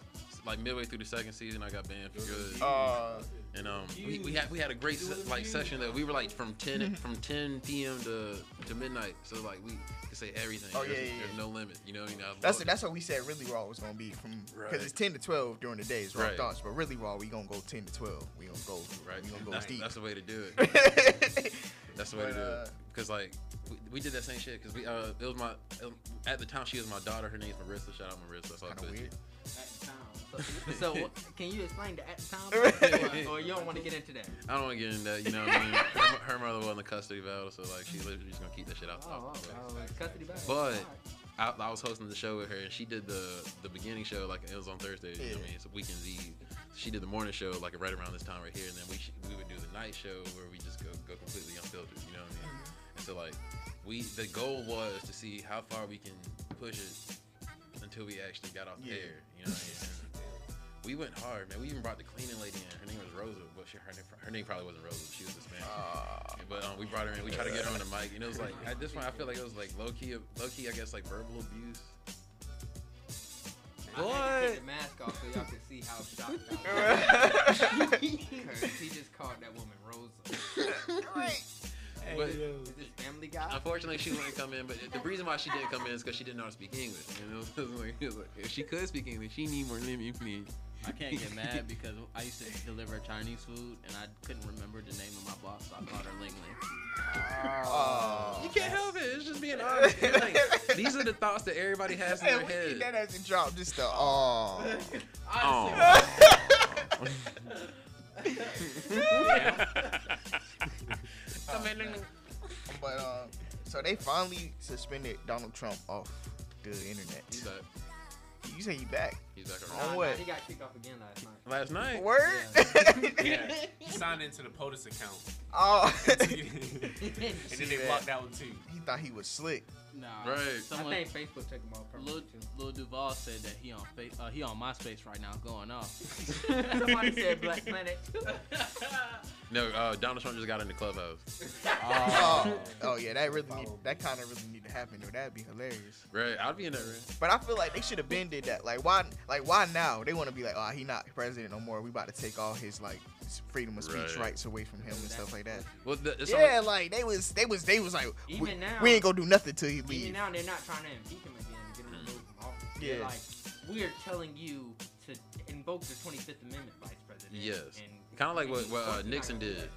Like midway through the second season, I got banned for good. Uh, And um, we, we had we had a great se- like session that we were like from 10 from 10 p.m. to to midnight. So like we could say everything. Oh, yeah, there's, yeah, there's no limit. You know what I mean? That's love that's what we said. Really raw was gonna be from because Right. it's 10 to 12 during the days. Raw Right. thoughts, but really raw we gonna go 10 to 12. We gonna go right. We gonna go That's, deep. that's the way to do it. That's the way But, to do uh, it. Because like we, we did that same shit. Because we uh it was my at the time she was my daughter. Her name's Marissa. Shout out Marissa. That's all Kind of weird. At the time. So, can you explain the at the time? or, or you don't want to get into that? I don't want to get into that. You know what I mean? Her, her mother was in the custody battle, so like she's literally just gonna keep that shit out. Oh, the oh, oh, custody battle. But I, I was hosting the show with her, and she did the the beginning show like it was on Thursday. You know what I mean? It's a weekend's eve. She did the morning show like right around this time right here, and then we sh- we would do the night show where we just go go completely unfiltered. You know what I mean? Mm-hmm. And so like we the goal was to see how far we can push it until we actually got off the Yeah. air. You know what I mean? And we went hard, man. We even brought the cleaning lady in. Her name was Rosa, but she, her, name, her name probably wasn't Rosa. She was Hispanic. Uh, but um, we brought her in. We tried to get her on the mic, and it was like at this point, I feel like it was like low key, low key. I guess like verbal abuse. I had to take the mask off so y'all could see how shocked I was. Cause he just called that woman Rosa. But Is this Family Guy? unfortunately, she wouldn't come in. But the reason why she didn't come in is because she didn't know how to speak English. And it was, it was like, it was like, if she could speak English, she need more lemon, please. I can't get mad because I used to deliver Chinese food and I couldn't remember the name of my boss, so I called her Ling Ling. Oh. You can't help it. It's just being honest. Like, these are the thoughts that everybody has in their head. that head. as a drop. Just the oh. But um, so they finally suspended Donald Trump off the internet. He's back. You say he back? He's back Oh, around. Nah, what? nah, he got kicked off again last night. Last night. Word? Yeah, he signed into the POTUS account, oh. and then they blocked that one too. he thought he was slick. Nah, Right. Someone, I think Facebook took him off Lil, permanently too. Lil Duval said that he on fa- uh, he on MySpace right now, going off. Somebody said Black Planet. No, uh, Donald Trump just got in the clubhouse. Oh, oh yeah, that really need, that kind of really need to happen or That'd be hilarious. Right. I'd be in that room. But I feel like they should have been did that. Like why? Like why now? They want to be like, oh, he not president no more. We about to take all his like freedom of speech Right. rights away from him and stuff like that. Well, the, it's Yeah, only- like they was, they was, they was like, Even we, now- we ain't gonna do nothing till he Even now, they're not trying to impeach him again and get him removed from office. Yeah. They're like, we are telling you to invoke the 25th Amendment, Vice President. Yes. Kind of like what, what uh, Nixon did.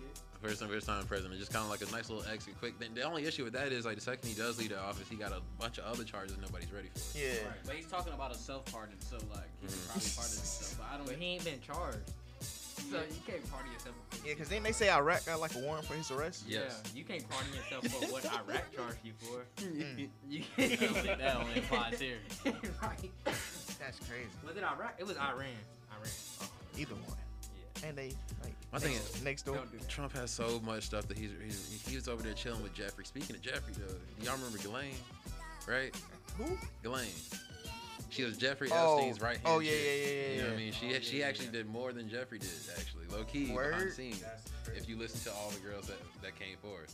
First time, first time president, just kind of like a nice little exit, quick. The, the only issue with that is like the second he does leave the office, he got a bunch of other charges nobody's ready for. Yeah. Right, but he's talking about a self pardon, so like he can probably pardon himself. But I don't. But he ain't been charged. So you can't pardon yourself. for- Yeah, cause then they say Iraq got like a warrant for his arrest. Yes. Yeah, you can't pardon yourself for what Iraq charged you for. Mm. You that only, that only applies here. right. That's crazy. Was it Iraq? It was Iran. Iran. Either one. Yeah. And they like My thing is- next door. Don't do that. Trump has so much stuff that he's, he's he was over there chilling with Jeffrey. Speaking of Jeffrey, though, y'all remember Ghislaine? Right? Who? Ghislaine. She was Jeffrey Oh. Epstein's right hand. Oh, yeah, yeah, yeah, yeah, You know what I mean? She oh, she actually did more than Jeffrey did. Actually, low key behind the scenes. If you listen to all the girls that that came forward.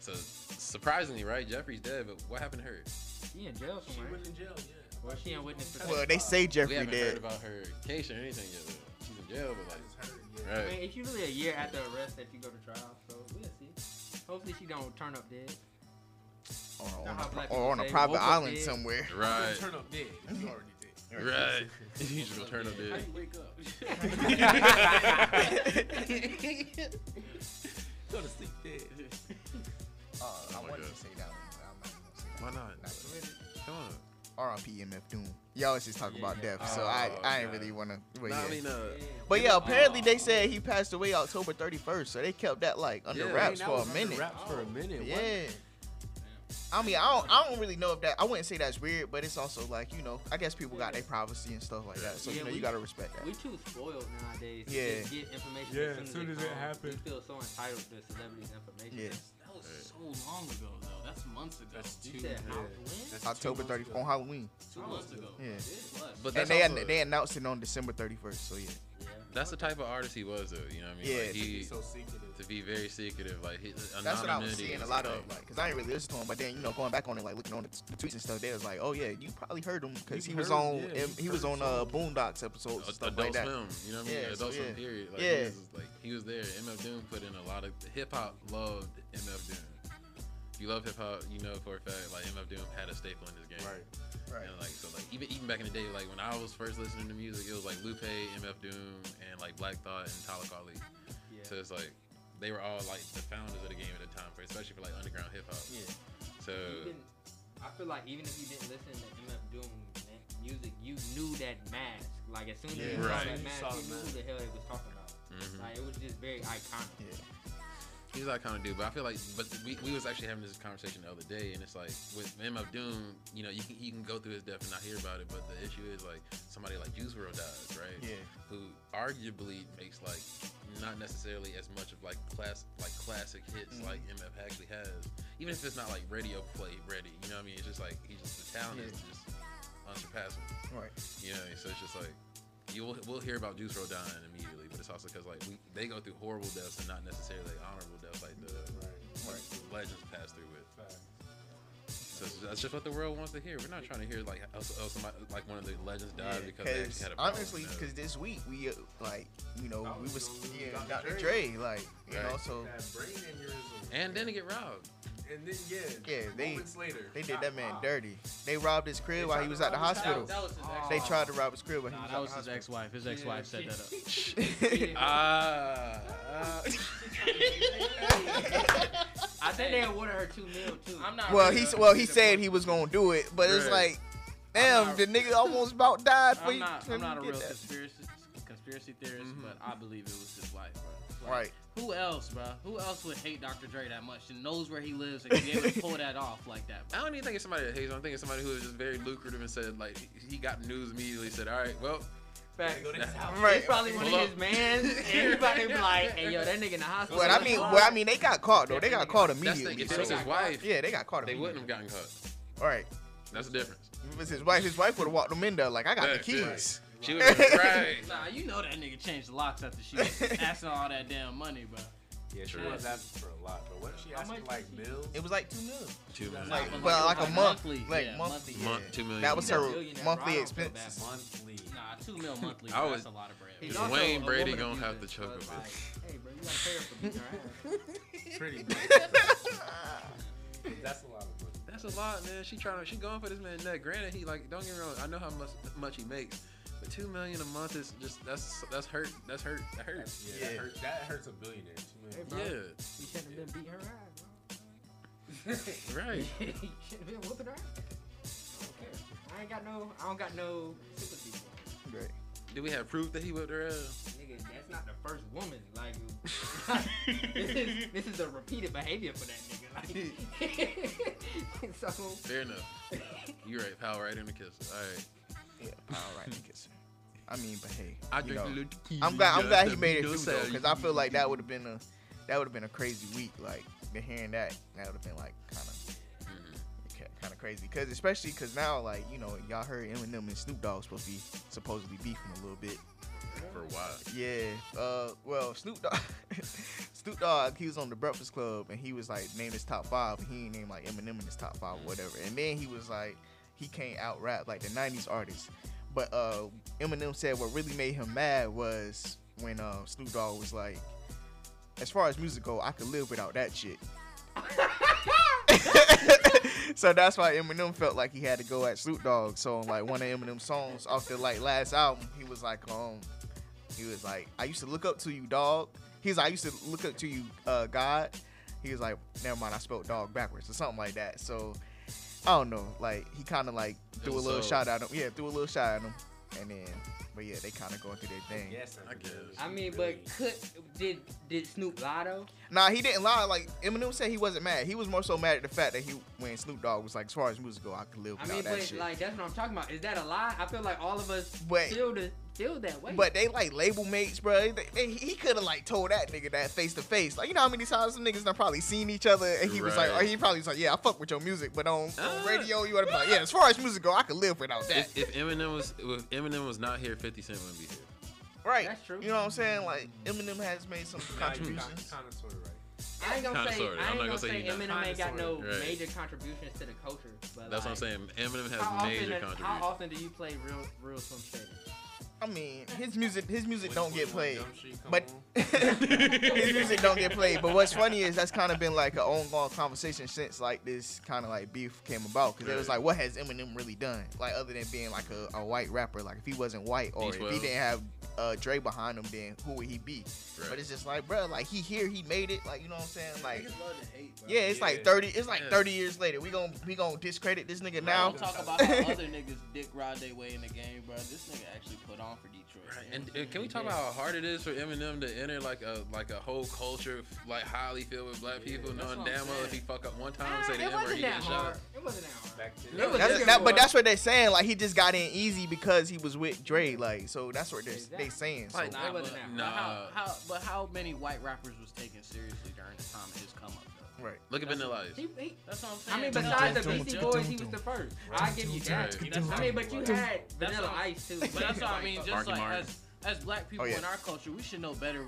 So surprisingly, right? Jeffrey's dead, but what happened to her? She in jail somewhere. She somewhere. went in jail, yeah. Well, she in witness protection. Well, they say Jeffrey we Jeffrey haven't heard about her case or anything yet. though. She's in jail, but like, just heard, yeah. I right? mean, it's usually a year after arrest that you go to trial, so we'll see. Hopefully, she don't turn up dead. Or Know on, a, or on a private island dead. somewhere. Right. Turn up dead. if You already did. Right. you just gonna turn up How dead. you wake up? Go to sleep dead. Uh, Oh my wanted God. to say that one, but I'm not gonna say that. Why not? Not really. Come on. R.I.P. MF Doom. Y'all always just talk Yeah, about death, so Oh, I I ain't God. really wanna. But Nah, yeah. I mean, uh, but yeah, apparently they said he passed away October 31st, so they kept that like under Yeah, wraps That for a was under minute. Wraps for a minute. What? Yeah. I mean, I don't, I don't really know if that. I wouldn't say that's weird, but it's also like you know, I guess people got their privacy and stuff like that. So Yeah, you know, we- you gotta respect that. We too spoiled nowadays. to Yeah. just get information Yeah, as as soon soon as, as it happens. We feel so entitled to celebrities' information. Yeah. That was so long ago, though. That's months ago. That's You two. said yeah. how? When? That's October two 30th on Halloween, two months ago. Yeah. But and they also, they announced it on December 31st. So yeah, Yeah. That's the type of artist he was, though. You know what I mean? Yeah. Like, he He's so secretive. to be very secretive, like he, that's what I was seeing a lot like- of like, cause I didn't really listen to him, but then you know, going back on it, like looking on the, the tweets and stuff, they was like, oh yeah, you probably heard him because he was on yeah, em- he was on uh. Boondocks episodes stuff Adult like that. You know what I mean? Yeah, Adult so yeah. period. Like, Yeah. He was, like he was there. MF Doom put in a lot of hip hop loved MF Doom. If you love hip hop, you know for a fact like MF Doom had a staple in this game. Right. Right. And like so like even even back in the day, like when I was first listening to music, it was like Lupe, MF Doom, and like Black Thought and Talib Kweli. Yeah. So it's like they were all like the founders of the game at the time, for especially for like underground hip hop. Yeah. So Even, I feel like even if you didn't listen to MF Doom music, you knew that mask. Like as soon as Yeah. you saw Right. that You mask, saw you knew who the hell it was talking about. mhm. Like it was just very iconic. Yeah. He's that kind of dude, but I feel like, but we, we was actually having this conversation the other day, and it's like with MF Doom, you know, you can you can go through his death and not hear about it, but the issue is like somebody like Juice WRLD dies, right? Yeah. Who arguably makes like not necessarily as much of like class like classic hits Mhm. like MF actually has, even if it's not like radio play ready. You know what I mean? It's just like he's just the talent is Yeah. just unsurpassable. Right. You know, what I mean? so it's just like you'll we'll hear about Juice WRLD dying immediately, but it's also because like we they go through horrible deaths and not necessarily honorable deaths like the like the legends pass through with. So that's just what the world wants to hear. We're not trying to hear like oh, somebody like one of the legends died because they actually had a problem. honestly, No. because this week we uh, like you know we was yeah Dr. Dr. Dre. Dre like you know so Had brain aneurysm. and then to get robbed. And then yeah, Yeah, they- moments later they did that man Wow. dirty. They robbed his crib They while he was at the hospital. That was his ex. They tried to rob his crib while he Nah, was that at was the his hospital. ex-wife. His ex-wife set that up. Ah, ah. I think they awarded her two mil too. I'm not. Well, really he well he said he was gonna do it, but it's like, damn, not- the nigga almost about died for I'm you. not. I'm not a real that. conspiracy conspiracy theorist, Mhm. but I believe it was his wife, bro. Like, Right. Who else, bro? Who else would hate Dr. Dre that much and knows where he lives and be able to pull that off like that? Bro? I don't even think it's somebody that hates. him. I think it's somebody who is just very lucrative and said like he- he got news immediately. Said, all right, well, Facts. Go to his house. Right. He's probably one of his mans, everybody be like, "Hey, yo, that nigga in the hospital." But I mean, well, I mean, they got caught though. They got caught that's the immediately. thing. If it was his wife, yeah, they got caught they wouldn't have gotten caught. All right. That's the difference. If it was his wife, his wife would have walked them in there like, I got the Yeah, yeah. keys. She would have right. Nah, you know that nigga changed the locks after she was asking all that damn money, bro. Yeah, she True. was asking for a lot, but what she asking much like did she- bills? It was like two mil. Two million. Like, but like like a month, monthly, like yeah, monthly. monthly. Month, two million. That was her billionaire, monthly bro. I don't feel expenses. Monthly. Nah, two mil monthly. I bro, was- that's a lot of bread. He's Dwayne also a Brady woman gonna have abuser, to choke so it's a bitch. like, Hey, bro, you gotta pay her for beating her ass. Pretty much. That's a lot of money. That's a lot, man. She trying to, she going for this man neck. Granted, he like, don't get me wrong. I know how much much he makes, but two million a month is just that's that's hurt. That's hurt. That hurts. Yeah, Yeah. That, hurts, that hurts a billionaire. Two Hey, million. bro, Yeah, you shouldn't have been beating her ass, bro. right. you shouldn't have been whooping her ass. I don't care. I ain't got no. I don't got no sympathy. Right. Do we have proof that he whipped her ass? Nigga, that's not the first woman. Like, this is this is a repeated behavior for that nigga. Like, so Fair enough. You're right. Power right in the kiss. All right. Yeah. All right, niggas. I mean, but hey, I you drink know, a little tequila. I'm glad. I'm glad he made it Don't through though, because I feel like that would have been a that would have been a crazy week. Like hearing that, that would have been like kind of Mhm. kind of crazy. Because especially because now, like you know, y'all heard Eminem and Snoop Dogg supposed to be supposedly beefing a little bit. For a while. Yeah. Uh. Well, Snoop Dogg, Snoop Dogg, he was on the Breakfast Club and he was like named his top five. He ain't named like Eminem in his top five or whatever. And then he was like, he can't out rap like the '90s artists. But uh, Eminem said what really made him mad was when uh, Snoop Dogg was like, as far as music go, I could live without that shit. so that's why Eminem felt like he had to go at Snoop Dogg. So like one of Eminem's songs off the like last album, he was like, um, he was like, I used to look up to you, dog. He's like, I used to look up to you, uh, God. He was like, never mind, I spelled dog backwards or something like that. So I don't know, like he kind of like threw a little so- shot at him. Yeah, threw a little shot at him, and then, but yeah, they kind of going through their thing. Yes, I guess. I mean, but could did did Snoop lie though? Nah, he didn't lie. Like Eminem said, he wasn't mad. He was more so mad at the fact that he, when Snoop Dogg was like, as far as music go, I could live I without mean, that but shit. like that's what I'm talking about. Is that a lie? I feel like all of us But- feel the feel that way. But they like label mates, bro. They, they- he could have like told that nigga that face to face. Like you know how many times some niggas done probably seen each other, and he was like, or he probably was like, yeah, I fuck with your music, but on, on Ah. radio you ought to be like, yeah, as far as music go, I could live without that. If, if Eminem was if Eminem was not here, 50 Cent wouldn't be here. right? That's true. You know what I'm saying? Like Eminem has made some contributions. Kind of sort of right. I ain't gonna Kinda say sorta. I I'm ain't not gonna gonna say say he not. Eminem ain't got no. Right. major contributions to the culture. But That's what I'm saying. Eminem has major how contributions. How often do you play real real Slim Shady? I mean, his music, his music don't get played, Jump Street come but his music don't get played. But what's funny is that's kind of been like an ongoing conversation since like this kind of like beef came about because it was like, what has Eminem really done? Like other than being like a, a white rapper, like if he wasn't white or if he didn't have uh, Dre behind him, then who would he be? Right. But it's just like, bro, like he here, he made it. Like you know what I'm saying? Like love to hate, bro. yeah, it's like thirty. It's like Yeah. thirty years later. We gon' we gonna discredit this nigga Now now. talk about how other niggas dick ride their way in the game, bro. This nigga actually put on for Detroit. Right. And, what can we saying? talk about how hard it is for Eminem to enter like a like a whole culture like highly filled with black people, that's knowing damn well if he fuck up one time, Ah, say the it N word, wasn't he that getting shot. hard. It wasn't that hard. back to It That's, that, but that's what they're saying. Like he just got in easy because he was with Dre. Like so, that's what they're Exactly. they saying. So, Like, Nah, It wasn't but, that but how, Nah. how, but how many white rappers was taken seriously during the time of his come up though? Right. Look at Vanilla Ice. He, he, That's what I'm saying. I mean, besides the Dum, Beastie Boys, he was the first. I give you that. I mean, but you had Vanilla Ice too. But that's what I mean. Just Marky like Mark. as as black people Oh, yeah. in our culture, we should know better.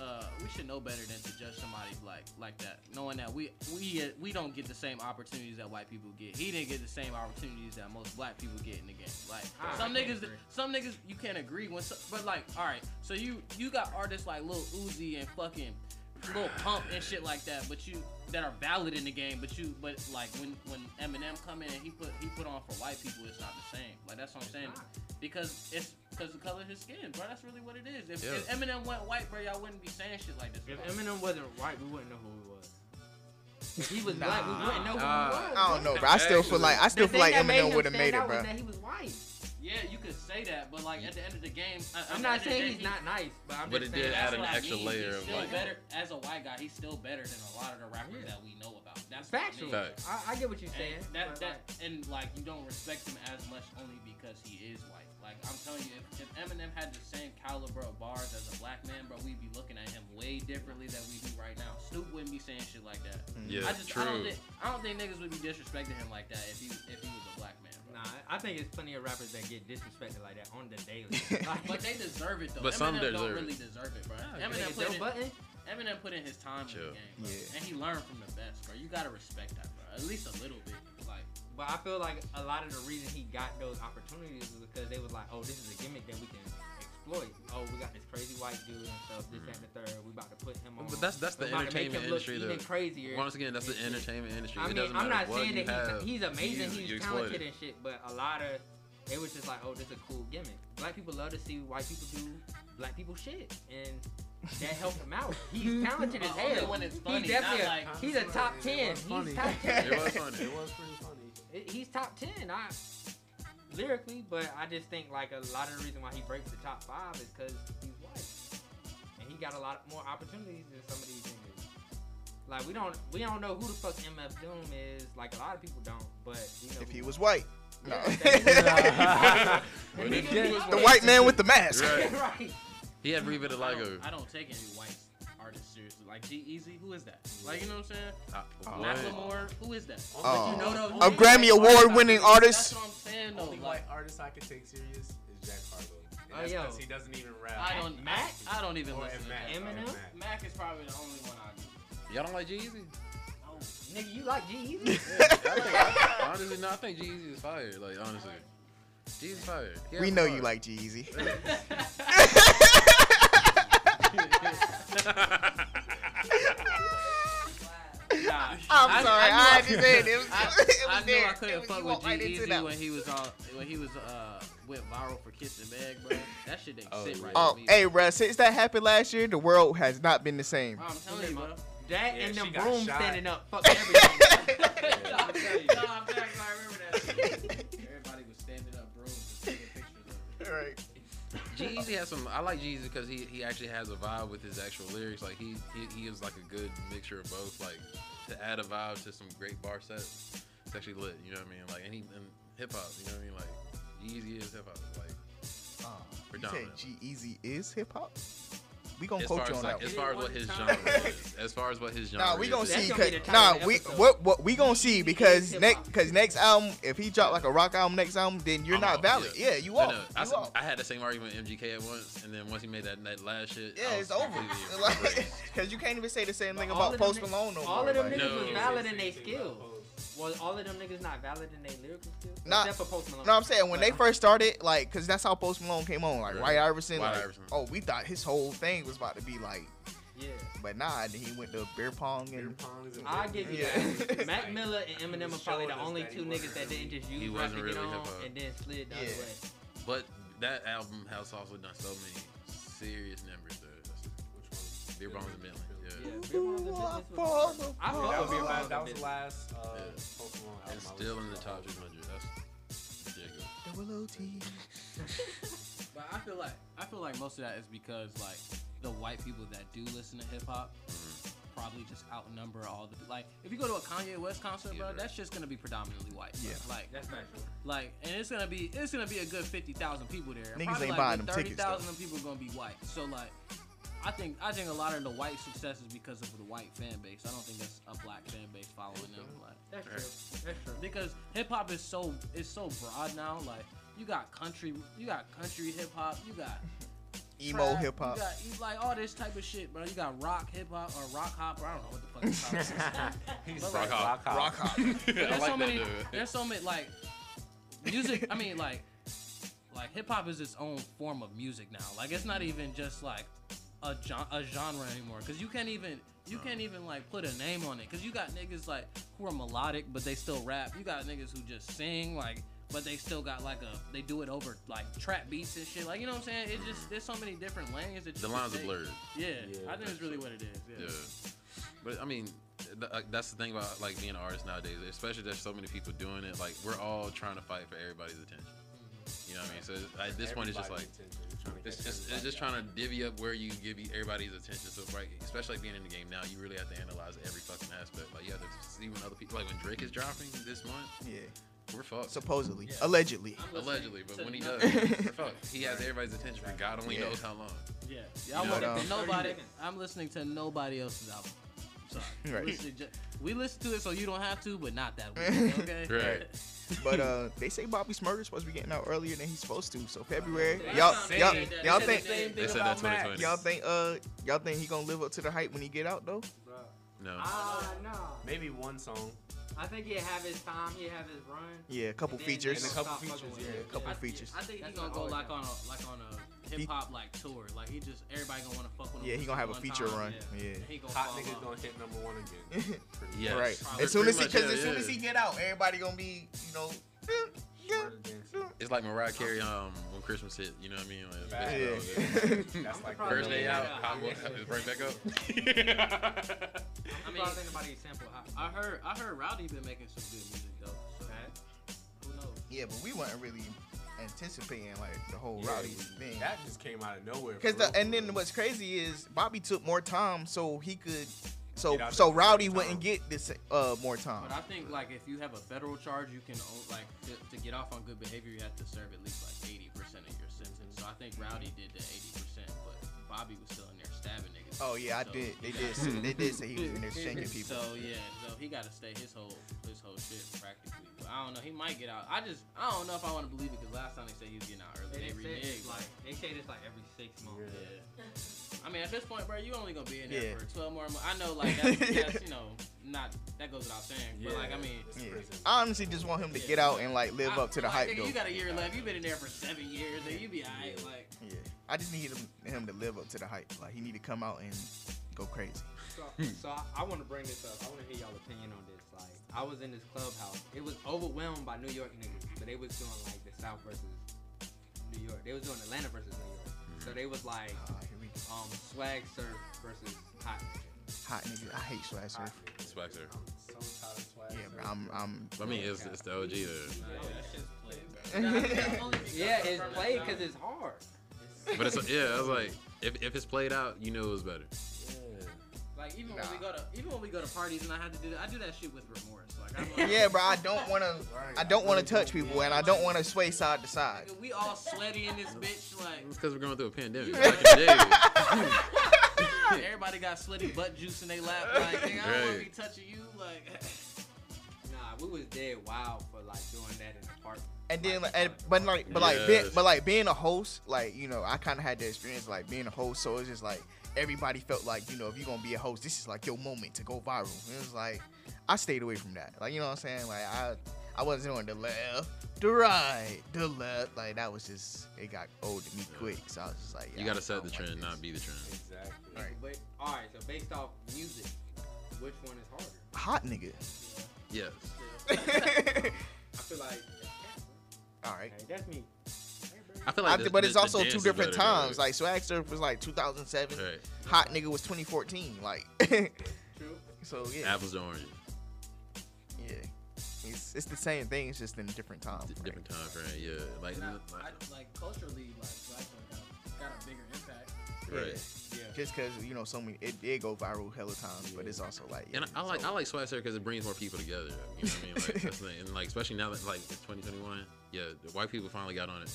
Uh, we should know better than to judge somebody like like that, knowing that we we uh, we don't get the same opportunities that white people get. He didn't get the same opportunities that most black people get in the game. Like I some niggas, agree. some niggas you can't agree when, so, but like all right, so you you got artists like Lil Uzi and fucking Lil Pump and shit like that, but you that are valid in the game, but you but like when when Eminem come in and he put he put on for white people, it's not the same. Like that's what I'm saying, because it's because the color of his skin, bro. That's really what it is. If, Yeah. if Eminem went white, bro, y'all wouldn't be saying shit like this. If bro. Eminem wasn't white, we wouldn't know who he was. If he was Nah. black, we wouldn't know who Nah. he was. I don't know, bro. I still feel like I still feel like thing that made Eminem would have made it, bro. That he was white. Yeah, you could say that, but like at the end of the game, uh, at I'm not end of the saying he's he- not nice, but I'm But just it saying did That's add an what I extra mean. layer He's of, still like- better as a white guy. He's still better than a lot of the rappers Yeah. that we know about. That's what I mean. Facts. I, I get what you're saying. And that but, that and like you don't respect him as much only because he is white. Like I'm telling you, if, if Eminem had the same caliber of bars as a black man, bro, we'd be looking at him way differently than we do right now. Snoop wouldn't be saying shit like that. Yeah, I just I don't true. think I don't think niggas would be disrespecting him like that if he if he was a black man, bro. Nah, I think it's plenty of rappers that get disrespected like that on the daily. Like, But they deserve it though. But Eminem some don't it. really deserve it, bro. Nigga, Eminem put in, Button. Eminem put in his time in the game, bro. Yeah. and he learned from the best, bro. You gotta respect that, bro. At least a little bit, like. But I feel like a lot of the reason he got those opportunities was because they was like, oh, this is a gimmick that we can exploit. Oh, we got this crazy white dude and stuff, this that, and the mm-hmm. third. We about to put him on. But that's that's the we about to entertainment him look industry. Even though. crazier. Once again, that's the entertainment industry. I it mean, doesn't I'm matter not saying you that have. he's, he's amazing, you- he's talented it. and shit, but a lot of it was just like, oh, this is a cool gimmick. Black people love to see white people do black people shit, and that helped him out. He's talented as But hell. when it's funny, he's definitely a, like- he's a top ten. It was He's top ten. It was funny. It was pretty funny. He's top ten. I lyrically, but I just think like a lot of the reason why he breaks the top five is because he's white, and he got a lot more opportunities than some of these niggas. Like we don't we don't know who the fuck MF Doom is. Like a lot of people don't, but we know If he was white. No. Yeah, The if nigga he be was the white- white man with the mask. Right. right. He had Reba the I Ligo. don't, I don't take any white artists seriously. Like G-Eazy, who is that? Like you know what I'm saying? Uh. Macklemore, who is that? Oh. you know those A? Grammy award winning artist. That's artist. what I'm saying though. Only Like, white artist I can take serious is Jack Harlow. And Oh, yo. because he doesn't even rap. I don't, Mac? I, I don't even listen to Mac. Mac. Eminem? Mac. Mac is probably the only one I do. Y'all don't like Jeezy? Oh, Nigga, you like G-Eazy? honestly, no. I think Jeezy is fire. Like honestly, Jeezy's fire. He We know bars. you like Jeezy. Nah, I'm sorry, I had to knew say it. It was- I, it was I knew there. I couldn't was- fuck you with walked right G into Easy that when he was on when he was uh went viral for kissing the Bag, bro. That shit didn't Oh, sit right. Oh, with me, hey, bro. bro. Since that happened last year, the world has not been the same. Bro, I'm telling you, bro. That Yeah, and she them got brooms standing up, fuck everything. no, I'm telling you. No, I'm telling you, I remember that. shit. Everybody was standing up, bro, just taking pictures of it. Right. Jeezy has some. I like Jeezy because he, he actually has a vibe with his actual lyrics. Like he, he he is like a good mixture of both. Like to add a vibe to some great bar sets, it's actually lit. You know what I mean? Like and he and hip hop. You know what I mean? Like Jeezy is hip hop. Like Uh, you said Predominant. G-Eazy is hip hop. We gonna as quote far you as on like that. as far as what his genre is. As far as what his genre. Nah, we gonna is. See. gonna be the Cause, title nah, of we episode. what what we gonna see because next because next album if he drop like a rock album next album then you're I'm not off, valid. Yeah, you No, off. no, I, You off. I had the same argument with MGK at once, and then once he made that, that last shit, Yeah, I it's over. completely Like. Cause you can't even say the same thing But all about Post ni- Malone no all of them like- niggas was valid in their thing skill. About Was all of them niggas not valid in their lyrical skills? Not, Except for Post Malone. No, I'm saying when But- they first started, like, cause that's how Post Malone came on. Like Right. White Iverson, White like, Iverson. oh, we thought his whole thing was about to be like, Yeah. but nah. Then he went to beer pong Beer and pongs and I'll give you Yeah. that. Mac Miller and Eminem are probably the only two wasn't niggas that didn't just use rap wasn't to get really on hip-hop. and then slid the other Yeah. way. But that album has also done so many serious numbers. Though. Which one? Beer Bongs and Bentley. Yeah. Yeah, Beer Bongs and Ooh, I Business was fall hard. I apart. That with was, the Beer last, that and was the last uh, Yeah. Post Malone album. And still in listened the to. top 300. That's ridiculous. Double OT. But I feel like I feel like most of that is because like the white people that do listen to hip hop probably just outnumber all the like. If you go to a Kanye West concert, bro, Yeah. that's just gonna be predominantly white. bro. Yeah. Like That's factual. like, and it's gonna be it's gonna be a good fifty thousand people there. Niggas Probably ain't like buying good them tickets, though. Thirty thousand people gonna be white. So like, I think I think a lot of the white success is because of the white fan base. I don't think it's a black fan base following them. Like That's true. That's true. because hip hop is so is so broad now. Like you got country, you got country hip hop, you got Emo hip hop. You got you like all this type of shit, bro. You got rock hip hop or rock hop. Or I don't know what the fuck it's called. He's But like, like- rock hop. Rock hop. there's I like so that many. dude. There's so many like music. I mean, like like hip hop is its own form of music now. Like it's not even just like a, gen- a genre anymore. Cause you can't even you can't even like put a name on it. Cause you got niggas like who are melodic but they still rap. You got niggas who just sing like. But they still got like a they do it over like trap beats and shit like you know what I'm saying. It just there's so many different lanes that you The can lines are blurred. Yeah, Yeah, I think it's really what it is. Yeah. Yeah. But I mean, th- uh, that's the thing about like being an artist nowadays. Especially there's so many people doing it. Like we're all trying to fight for everybody's attention. You know what I mean? So at this point, it's just like Everybody's attention. You're trying to it's just it's just trying to divvy up where you give everybody's attention. So right, especially like being in the game now, you really have to analyze every fucking aspect. Like you have to see when other people like when Drake is dropping this month, Yeah. we're fucked. Supposedly. Yeah. Allegedly. Allegedly, but when he does, we're fucked. He has everybody's attention for God only Yeah. knows how long. Yeah, y'all You know, to um, nobody. I'm listening to nobody else's album. Sorry. Right. Listen ju- we listen to it so you don't have to, but not that way. Okay. Right. But uh, they say Bobby Shmurda's supposed to be getting out earlier than he's supposed to. So February, y'all, y'all, y'all think, They said that 2020. y'all think, uh, y'all think he gonna live up to the hype when he get out though? No. Ah, no. Maybe one song. I think he'll have his time. He'll have his run. Yeah, a couple And features. And a couple features, yeah, a couple I, features. I think he's gonna what go always like on a like on a hip hop like tour. Like he just everybody gonna want to fuck with him. Yeah, he gonna have a feature time, run. Yeah. Yeah. He gonna Hot fall niggas off. gonna hit number one again. yeah, Right. Probably. As soon as he, cause much, as soon as he get out, everybody gonna be, you know. Swear to dance. It's like Mariah Carey um when Christmas hit. You know what I mean? Like, it's Yeah. all. That's like First day out, Yeah. hot boy, is right back up. I mean, I think nobody sample hot. I heard I heard Rowdy been making some good music though. So who knows? Yeah, but we weren't really anticipating like the whole Yeah, Rowdy thing. That just came out of nowhere. Cause the and then what's crazy is Bobby took more time so he could, so so Rowdy at the wouldn't same get this uh more time. But I think like if you have a federal charge, you can o- like to, to get off on good behavior, you have to serve at least like eighty percent of your sentence. So I think Rowdy did the eighty percent, but Bobby was still in there stabbing niggas. Oh yeah, I So did. They did. got- Say, they did say he was in there shanking people. So yeah, so he got to stay his whole his whole shit practically. But I don't know. He might get out. I just I don't know if I want to believe it because last time they said he was getting out early. They, They, reneged. like they say this like every six months. Yeah. I mean, at this point, bro, you only gonna be in there Yeah. for 12 more months. I know, like, that's, that's you know, not that goes without saying, but like, I mean, Yeah. I honestly just want him to get out and like live I- up to the like, hype nigga, though. You got a year left. You've been in there for seven years, and you be alright. Like, Yeah, I just need him, him to live up to the hype. Like he need to come out and go crazy. So, so I, I want to bring this up. I want to hear y'all opinion on this. Like, I was in this clubhouse. It was overwhelmed by New York niggas, but they was doing like the South versus New York. They was doing Atlanta versus New York. So they was like Ah, here we go. um swag surf versus hot. Hot nigga, I hate swag surf. Swag surf. I'm so tired of swag. Yeah, bro, I'm, I'm. I mean, it's, it's the OG. The, nah, yeah, that shit's played, bro. Yeah, it's played because it's hard. But it's yeah, I was like, if, if it's played out, you know it was better. Like even when Nah. we go to even when we go to parties and I had to do that, I do that shit with remorse. Like, I'm like, Yeah, bro, I don't want to. I don't want to touch people, and I don't want to sway side to side. nigga, we all sweaty in this bitch. Like, It's because we're going through a pandemic. Back in the day, everybody got sweaty butt juice in their lap. Like, nigga, I don't want to be Right. touching you. Like, Nah, we was dead wild for like doing that in the park. And then, like, and, but like, but like, being, but like being a host, like you know, I kind of had the experience like being a host, so it's just like everybody felt like you know, if you're gonna be a host, this is like your moment to go viral. And it was like I stayed away from that, like you know what I'm saying? Like I, I wasn't on the left, the right, the left. Like that was just it got old to me quick. So I was just like, yeah, you gotta set the don't like trend, not be the trend. Exactly. Right. But all right, so based off music, which one is harder? hot nigga. Yes. I feel like All right. hey, that's me. I feel I like, thi- the- but it's also two different better, though. times. Like Swag Surf was like 2007. right. Hot nigga was 2014. Like, True. so yeah, apples to oranges, yeah. It's it's the same thing. It's just in a different time. D- different time frame. Yeah, like, I, like I, like culturally, like Black got, got a bigger impact. right. Yeah. Just because you know so many, it did go viral hella times, but it's also like. And I, I like so- I like Swag Surf because it brings more people together. You know what I mean? Like that's the thing. And like especially now that like 2021, yeah, the white people finally got on it.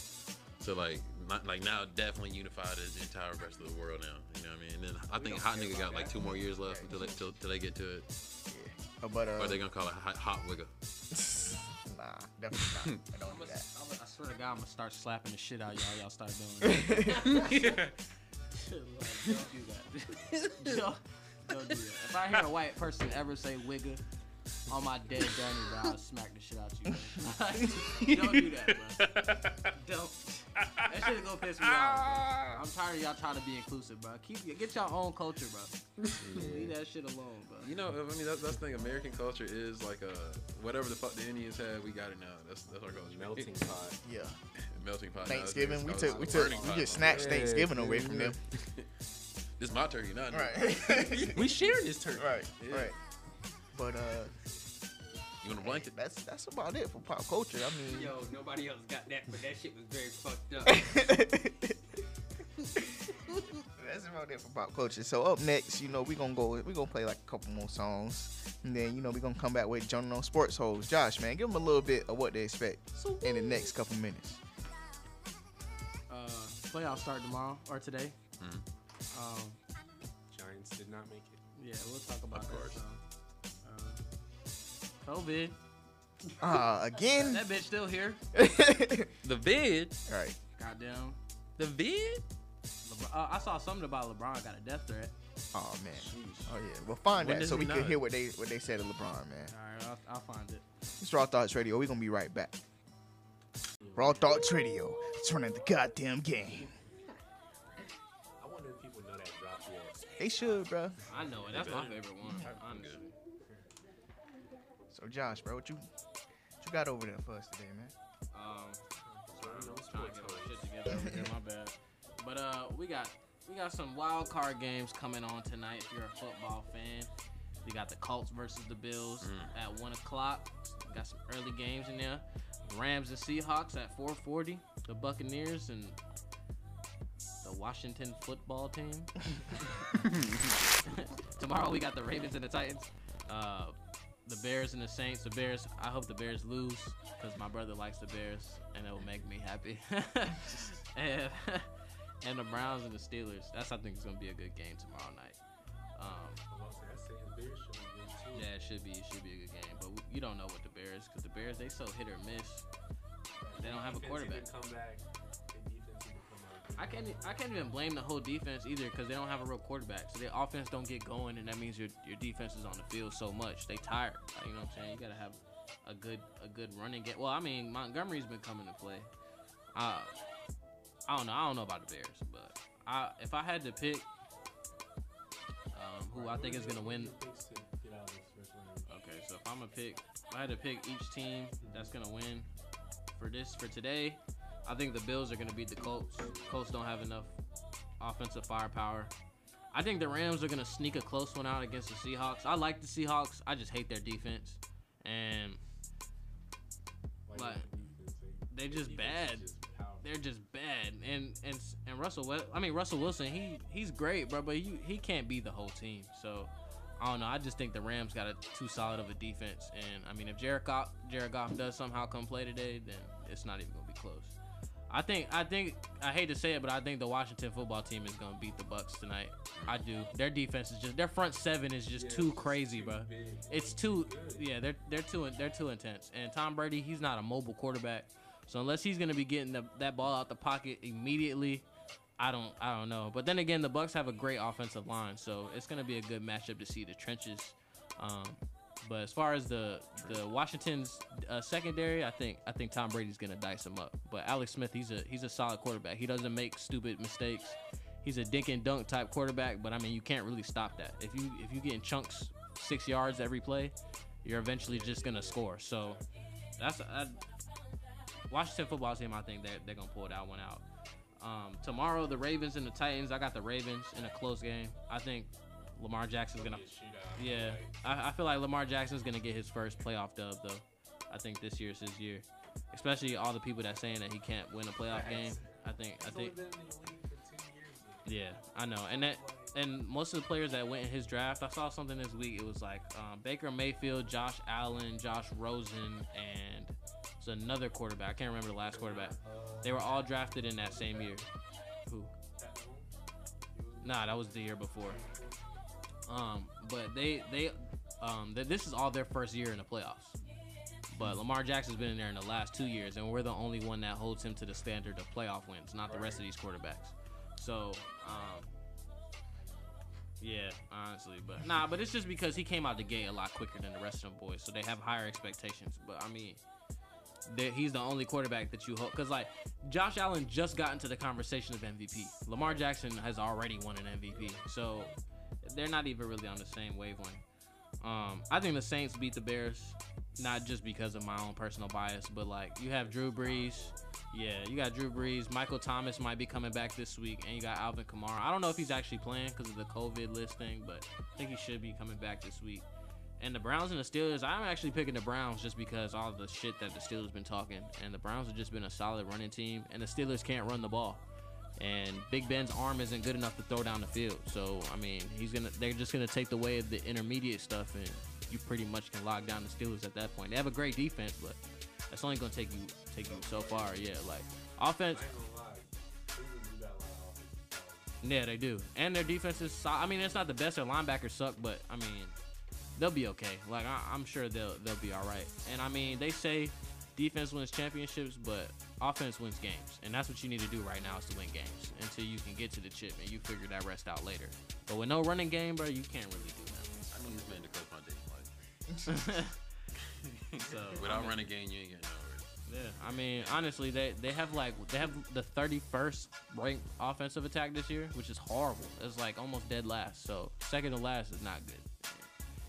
So like not, like now definitely unified as the entire rest of the world now. You know what I mean? And then I think Hot Nigga got like two more years left until they, till, till they get to it. Uh, But uh, Or they gonna call it Hot, hot Wigga. nah, definitely not. I don't do that. I swear to God, I'm gonna start slapping the shit out of y'all. Y'all start doing that. don't do that. don't, don't do that. If I hear a white person ever say wigga on my dead dummy, bro, I'll smack the shit out you. Don't do that, bro. Don't. That shit gonna piss me off. Bro. Ah. I'm tired of y'all trying to be inclusive, bro. Keep get your own culture, bro. Leave that shit alone, bro. You know, I mean, that's, that's the thing. American culture is like a whatever the fuck the Indians had, we got it now. That's that's our culture. Melting pot. Yeah. melting pot. Thanksgiving, we took we took burning we just snatched Yeah, Thanksgiving yeah, away from yeah. them. This my turkey, not Right. We sharing this turkey. right. Yeah. Right. But uh, You want a blanket? that's that's about it for pop culture. I mean, Yo, nobody else got that, but that shit was very fucked up. That's about it for pop culture. So up next, you know, we gonna go. We gonna play like a couple more songs, and then you know we gonna come back with Journal on Sports Hoes. Josh, man, give them a little bit of what they expect in the next couple minutes. Uh, playoffs start tomorrow or today. Um, Giants did not make it. yeah, we'll talk about Of that. course. So. Uh, COVID. Ah, again. That bitch still here. The vid, All right. Goddamn. the vid. LeBron, uh, I saw something about LeBron got a death threat. Oh man. Oh yeah. Well, find When that so he we can not? hear what they what they said to LeBron, man. All right, I'll, I'll find it. It's Raw Thoughts Radio. We're gonna be right back. Raw Thoughts Radio. It's running the goddamn game. I wonder if people know that drop yet. They should, bro. I know it. That's my favorite one. Honestly. So Josh, bro, what you what you got over there for us today, man? Um, on trying to get my shit together over here. My bad. But uh, we got we got some wild card games coming on tonight. If you're a football fan, we got the Colts versus the Bills at one o'clock. We got some early games in there. Rams and Seahawks at 4:40. The Buccaneers and the Washington football team. Tomorrow we got the Ravens and the Titans. Uh, the Bears and the Saints. The Bears. I hope the Bears lose because my brother likes the Bears and it will make me happy. and, and the Browns and the Steelers. That's I think is gonna be a good game tomorrow night. Um, I'm also that's saying the Bears should be good too. yeah, it should be. It should be a good game. But we, you don't know what the Bears because the Bears they so hit or miss. They don't have a quarterback. Come back. I can't. I can't even blame the whole defense either because they don't have a real quarterback. So their offense don't get going, and that means your your defense is on the field so much. They tired. You know what I'm saying? You gotta have a good a good running game. Well, I mean Montgomery's been coming to play. Uh, I don't know. I don't know about the Bears, but I if I had to pick um, who I think is gonna win. Okay, so if I'm gonna pick, if I had to pick each team that's gonna win for this for today, I think the Bills are gonna beat the Colts. Colts don't have enough offensive firepower. I think the Rams are gonna sneak a close one out against the Seahawks. I like the Seahawks. I just hate their defense, and Like, Like, defense, like, they just bad. is just powerful. they're just bad. And and and Russell, I mean Russell Wilson, he he's great, bro, but he he can't be the whole team. So I don't know. I just think the Rams got a too solid of a defense. And I mean, if Jared Goff, Jared Goff does somehow come play today, then it's not even gonna be close. I think I think I hate to say it, but I think the Washington football team is gonna beat the Bucks tonight. I do. Their defense is just their front seven is just Yeah, too crazy, bro. big. It's too yeah. They're they're too they're too intense. And Tom Brady, he's not a mobile quarterback, so unless he's gonna be getting the, that ball out the pocket immediately, I don't I don't know. But then again, the Bucks have a great offensive line, so it's gonna be a good matchup to see the trenches. Um, but as far as the the Washington's uh, secondary, I think I think Tom Brady's gonna dice them up. But Alex Smith, he's a he's a solid quarterback. He doesn't make stupid mistakes. He's a dink and dunk type quarterback. But I mean, you can't really stop that. If you if you get in chunks six yards every play, you're eventually just gonna score. So that's I, Washington football team. I think they're they're gonna pull that one out. Um, tomorrow, the Ravens and the Titans. I got the Ravens in a close game. I think Lamar Jackson's gonna. Be a shootout. Yeah, I, I feel like Lamar Jackson's gonna get his first playoff dub though. I think this year's his year, especially all the people that saying that he can't win a playoff game. I think I think been in the league for 10 years. though. yeah, I know, and that and most of the players that went in his draft, I saw something this week. It was like um, Baker Mayfield, Josh Allen, Josh Rosen, and It's another quarterback. I can't remember the last quarterback. They were all drafted in that same year. Who? Nah, that was the year before. Um, but they they um th- this is all their first year in the playoffs. But Lamar Jackson's been in there in the last two years, and we're the only one that holds him to the standard of playoff wins, not the rest of these quarterbacks. So, um, yeah, honestly, but nah, but it's just because he came out the gate a lot quicker than the rest of them boys, so they have higher expectations. But I mean, he's the only quarterback that you hope because like Josh Allen just got into the conversation of MVP. Lamar Jackson has already won an MVP, so they're not even really on the same wavelength. Um, I think the Saints beat the Bears, not just because of my own personal bias, but like you have Drew Brees. Yeah, you got Drew Brees. Michael Thomas might be coming back this week, and you got Alvin Kamara. I don't know if he's actually playing because of the COVID list thing, but I think he should be coming back this week. And the Browns and the Steelers, I'm actually picking the Browns just because all the shit that the Steelers been talking. And the Browns have just been a solid running team, and the Steelers can't run the ball. And Big Ben's arm isn't good enough to throw down the field. So I mean, he's gonna they're just gonna take the way of the intermediate stuff, and you pretty much can lock down the Steelers at that point. They have a great defense, but that's only gonna take you take you so far. Yeah, like offense. Yeah, they do. And their defense is. So- I mean, it's not the best. Their linebackers suck, but I mean, they'll be okay. Like I, I'm sure they'll they'll be all right. And I mean, they say defense wins championships, but offense wins games, and that's what you need to do right now is to win games until you can get to the chip and you figure that rest out later. But with no running game, bro, you can't really do I need this man to coach my that. so Without running game, you ain't getting nowhere. Yeah, I mean, honestly, they they have like they have the 31st ranked offensive attack this year, which is horrible. It's like almost dead last. So second to last is not good.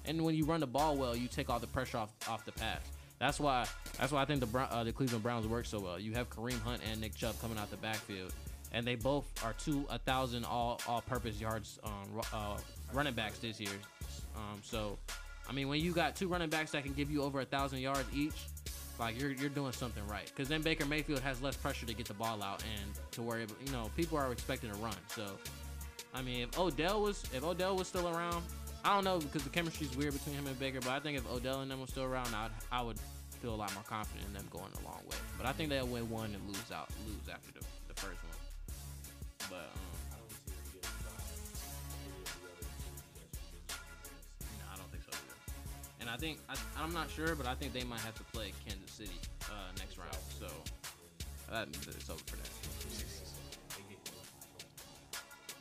And when you run the ball well, you take all the pressure off off the pass. That's why that's why I think the uh, the Cleveland Browns work so well. You have Kareem Hunt and Nick Chubb coming out the backfield, and they both are two a thousand all all purpose yards um, uh, running backs this year. Um, so, I mean, when you got two running backs that can give you over a thousand yards each, like you're you're doing something right. Because then Baker Mayfield has less pressure to get the ball out and to worry. About, you know, people are expecting a run. So, I mean, if Odell was if Odell was still around, I don't know because the chemistry's weird between him and Baker. But I think if Odell and them were still around, I'd I would feel a lot more confident in them going a long way. But I think they'll win one and lose out lose after the, the first one. But um, I don't think so either. And I think I, I'm not sure, but I think they might have to play Kansas City uh, next round. So that, it's over for that.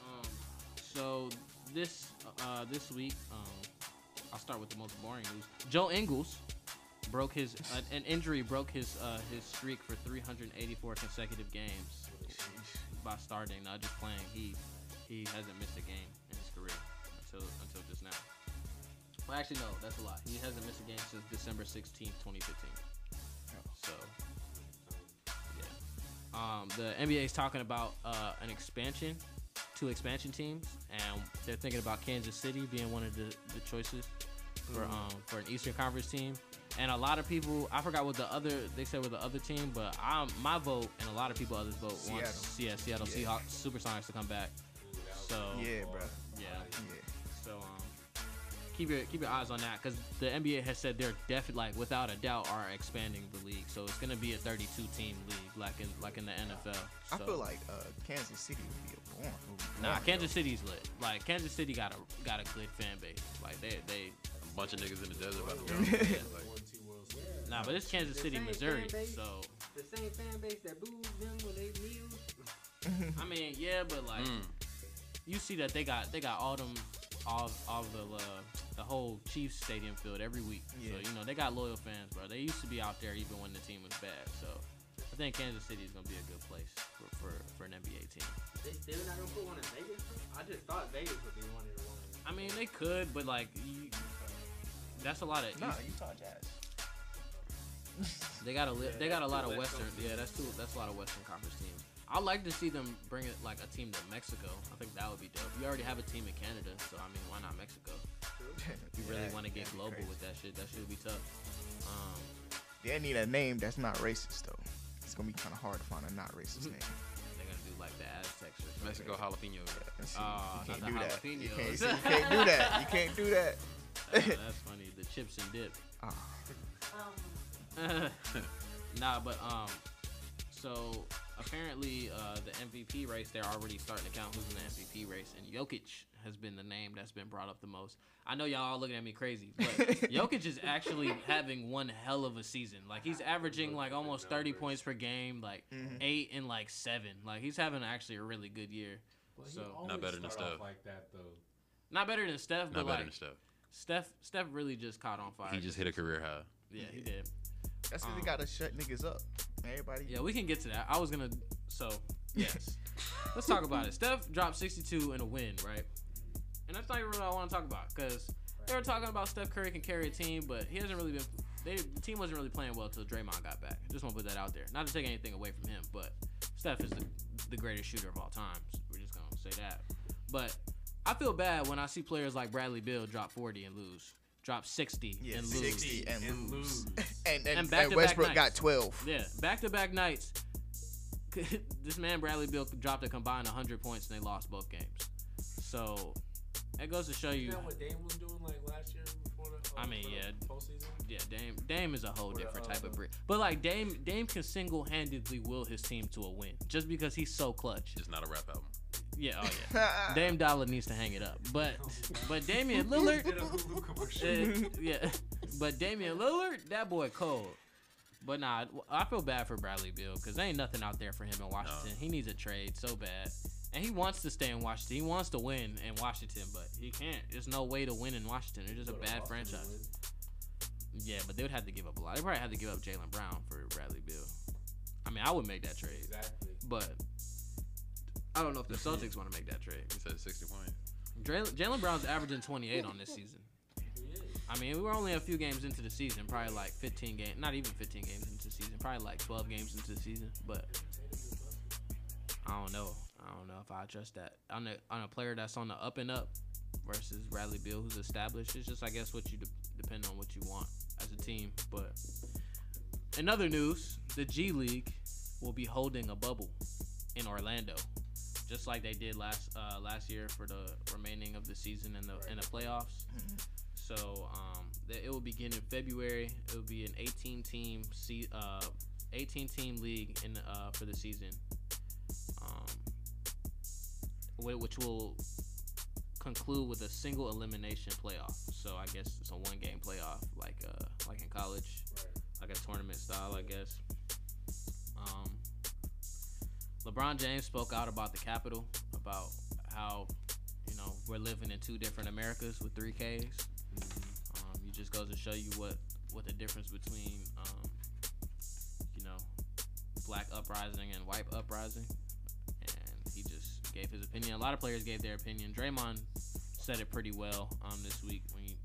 Um, so this uh, this week, um, I'll start with the most boring news. Joe Ingles broke his uh, an injury broke his uh, his streak for 384 consecutive games by starting, not just playing. He he hasn't missed a game in his career until until just now. Well, actually, no, that's a lie. He hasn't missed a game since December 16th, 2015. So, yeah. Um, the NBA is talking about uh, an expansion, two expansion teams, and they're thinking about Kansas City being one of the, the choices for um, for an Eastern Conference team. And a lot of people, I forgot what the other they said with the other team, but I, my vote and a lot of people others vote wants Seattle. yeah, Seattle Yeah. Seahawks Supersonics to come back. So Yeah, bro. yeah. Yeah. So um, keep your keep your eyes on that because the NBA has said they're definitely like without a doubt are expanding the league. So it's gonna be a 32 team league like in like in the NFL. So. I feel like uh, Kansas City would be a born. nah, born, Kansas though. City's lit. Like Kansas City got a got a good fan base. Like they they A bunch of niggas in the desert about to go. like, one, two World Series. nah, but it's Kansas The City, Missouri. base. So The same fan base that boos them when they kneel. I mean, yeah, but like mm. you see that they got they got all them all all the uh, the whole Chiefs stadium filled every week. So you know they got loyal fans, bro. They used to be out there even when the team was bad. So I think Kansas City is gonna be a good place for, for, for an NBA team. They still not gonna put one in Vegas. bro? I just thought Vegas would be one of the ones. I mean they could, but like you, that's a lot of Nah, Utah Jazz. They got a li- they got a lot of Two Western. Western Yeah, that's two. That's a lot of Western Conference teams. I'd like to see them bring it like a team to Mexico. I think that would be dope. You already have a team in Canada, so I mean, why not Mexico? You really Yeah, want to get global crazy. with that shit? That should be tough. Um, They need a name that's not racist though. It's gonna be kind of hard to find a not racist name. they're gonna do like the Aztecs or something. Mexico jalapeno. Let's see. Ah, you not can't do that. You can't, see, you can't do that. You can't do that. Uh, that's funny. The chips and dip. Ah, Um, Nah, but um, so apparently uh, the MVP race they're already starting to count who's in the MVP race, and Jokic has been the name that's been brought up the most. I know y'all all looking at me crazy, but Jokic is actually having one hell of a season. Like he's averaging like almost 30 points per game, like Mhm. eight and like seven. Like he's having actually a really good year. Well, So- Not better than Steph. Like that though. Not better than Steph, Not but better like than Steph. Steph, Steph really just caught on fire. He just hit a career high. Yeah, he did. That's because Um, they gotta shut niggas up. Everybody. Yeah, we can get to that. I was gonna. So yes, let's talk about it. Steph dropped 62 in a win, right? And that's not even what I want to talk about because they were talking about Steph Curry can carry a team, but he hasn't really been. They, the team wasn't really playing well until Draymond got back. Just want to put that out there. Not to take anything away from him, but Steph is the, the greatest shooter of all time. So we're just gonna say that. But I feel bad when I see players like Bradley Beal drop 40 and lose, drop 60 Yeah, and lose. 60 and, and lose. lose. and, and, And and, back-to-back Westbrook nights. got 12. Yeah, back to back nights. this man Bradley Beal dropped a combined 100 points and they lost both games. So that goes to show you. Isn't that what Dame was doing like last year before the? Uh, I mean, for the yeah. Postseason. Yeah, Dame Dame is a whole Or the, different type of uh, breed. But like Dame Dame can single handedly will his team to a win just because he's so clutch. It's not a rap album. Yeah, oh yeah. Dame Dollar needs to hang it up. But but Damian Lillard, Did a Hulu commercial. uh, yeah. But Damian Lillard, that boy cold. But nah, I feel bad for Bradley Beal because there ain't nothing out there for him in Washington. No. He needs a trade so bad. And he wants to stay in Washington. He wants to win in Washington, but he can't. There's no way to win in Washington. They're just a bad franchise. Yeah, but they would have to give up a lot. They probably have to give up Jaylen Brown for Bradley Beal. I mean, I would make that trade, Exactly. but I don't know if the Celtics want to make that trade. He said 60 points. Jaylen Jaylen Brown's averaging 28 on this season. He. I mean, we were only a few games into the season, probably like 15 games, not even 15 games into the season, probably like 12 games into the season. But Tatum is busting. I don't know. I don't know if I trust that on a on a player that's on the up and up versus Bradley Beal, who's established. It's just I guess what you de- depend on what you want as a team. But in other news, the G League will be holding a bubble in Orlando, just like they did last uh, last year for the remaining of the season in the in the playoffs. So um, it will begin in February. It will be an 18 team se- uh, 18 team league in uh, for the season, um, which will conclude with a single elimination playoff. So I guess it's a one game playoff, like uh, like in college, like a tournament style, I guess. Um, LeBron James spoke out about the Capitol, about how you know we're living in two different Americas with three Ks. Um, it just goes to show you what what the difference between um, you know black uprising and white uprising. And he just gave his opinion. A lot of players gave their opinion. Draymond said it pretty well um, this week when he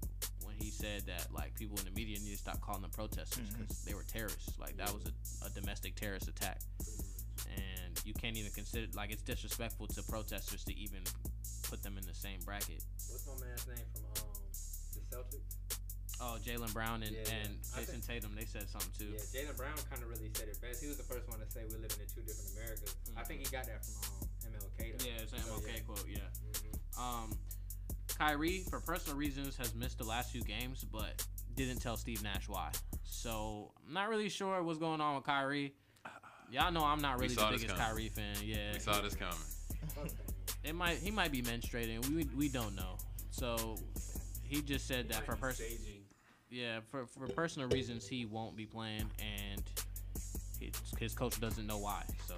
when he said that like people in the media need to stop calling them protesters because they were terrorists. Like that was a, a domestic terrorist attack, and you can't even consider like it's disrespectful to protesters to even put them in the same bracket. What's my man's name from um the Celtics? Oh, Jaylen Brown and, Yeah, yeah. and I Jason think- Tatum, they said something too. Yeah, Jaylen Brown kind of really said it best. He was the first one to say we're living in two different Americas. I think he got that from um, MLK. Though. Yeah, it's an So, MLK yeah. quote. Yeah. Mhm. Um, Kyrie, for personal reasons, has missed the last few games, but didn't tell Steve Nash why. So I'm not really sure what's going on with Kyrie. Y'all know I'm not really the biggest coming. Kyrie fan. Yeah, We saw this coming. It might he might be menstruating. We we don't know. So he just said that for Might be personal staging. Yeah for for personal reasons he won't be playing and his, his coach doesn't know why. So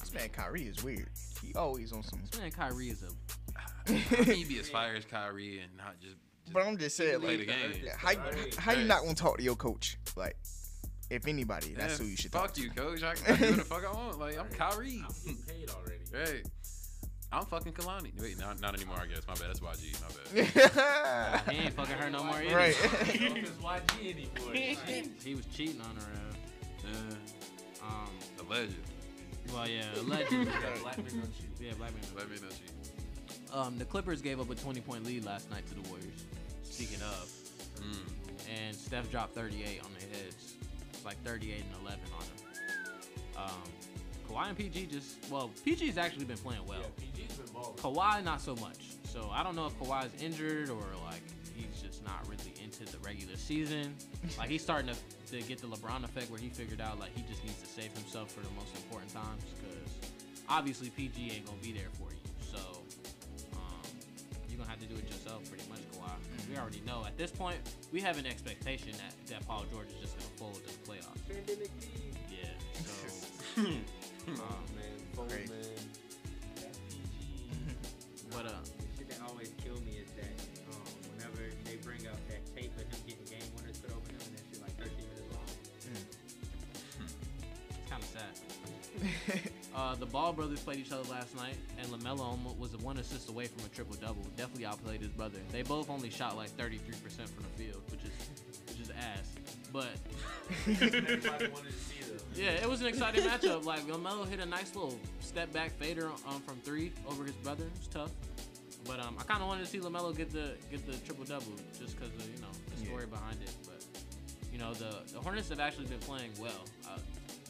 This man Kyrie is weird. He always on some. man, Kyrie is a How can you be as fire as Kyrie and not just, just But I'm just saying, play like, the game? Uh, how, how you not gonna talk to your coach? Like, if anybody, that's Yeah, who you should Fuck talk you, to. coach. I can do what the fuck I want. Like I'm Kyrie. I'm paid already. Hey, I'm fucking Kehlani. Wait, not, not anymore. I guess. My bad. That's YG. My bad. he ain't fucking her no more either. right. I don't know if it's YG anymore. He was cheating on her. Uh, Yeah, um, the legend. well, yeah, allegedly. Black men don't cheat. yeah, black man. Let me know she. Um, the Clippers gave up a 20 point lead last night to the Warriors. Speaking of, Mm. and Steph dropped 38 on their heads. It's like 38 and 11 on them. Um, Kawhi and PG just well, PG's actually been playing well. Yeah, PG's been balling. Kawhi not so much. So I don't know if Kawhi's injured or like he's just not really into the regular season. like he's starting to to get the LeBron effect where he figured out like he just needs to save himself for the most important times because obviously PG ain't gonna be there for you. So um, you're gonna have to do it yourself pretty much, Kawhi. We already know at this point we have an expectation that, that Paul George is just gonna fold in the playoffs. Pandemic Yeah. So Oh man, Fold Crazy. man. That's PG. but uh The shit that always kill me is that um, whenever they bring up that tape of him getting game winners put over him, and that shit like 13 minutes long. it's kind of sad. Uh, the Ball brothers played each other last night, and Lamelo almo- was one assist away from a triple double. Definitely outplayed his brother. They both only shot like 33% from the field, which is which is ass. But yeah, it was an exciting matchup. Like Lamelo hit a nice little step back fader um, from three over his brother. It was tough. But um, I kind of wanted to see Lamelo get the get the triple double just because of you know the story behind it. But you know the the Hornets have actually been playing well. Uh,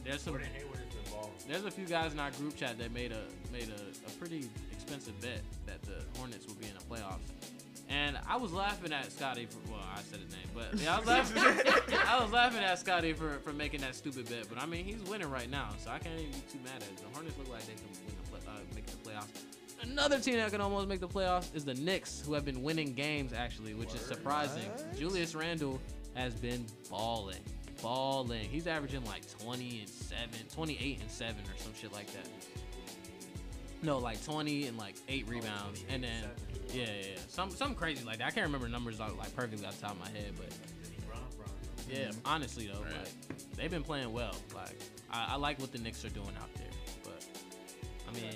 there's some Gordon Hayward has been balling. there's a few guys in our group chat that made a made a, a pretty expensive bet that the Hornets will be in the playoffs. And I was laughing at Scotty for well, I said his name, but yeah, I was laughing. I was laughing at Scotty for, for making that stupid bet. But I mean, he's winning right now, so I can't even be too mad at it. The Hornets look like they can win the play, uh, make the playoffs. Another team that can almost make the playoffs is the Knicks, who have been winning games actually, which is surprising. Julius Randle has been balling, balling. He's averaging like 20 and seven, 28 and seven, or some shit like that. No, like 20 and like eight rebounds, and then yeah, yeah, yeah, some some crazy like that. I can't remember numbers like, like perfectly off the top of my head, but yeah, honestly though, Right. like they've been playing well. Like I, I like what the Knicks are doing out there, but I mean.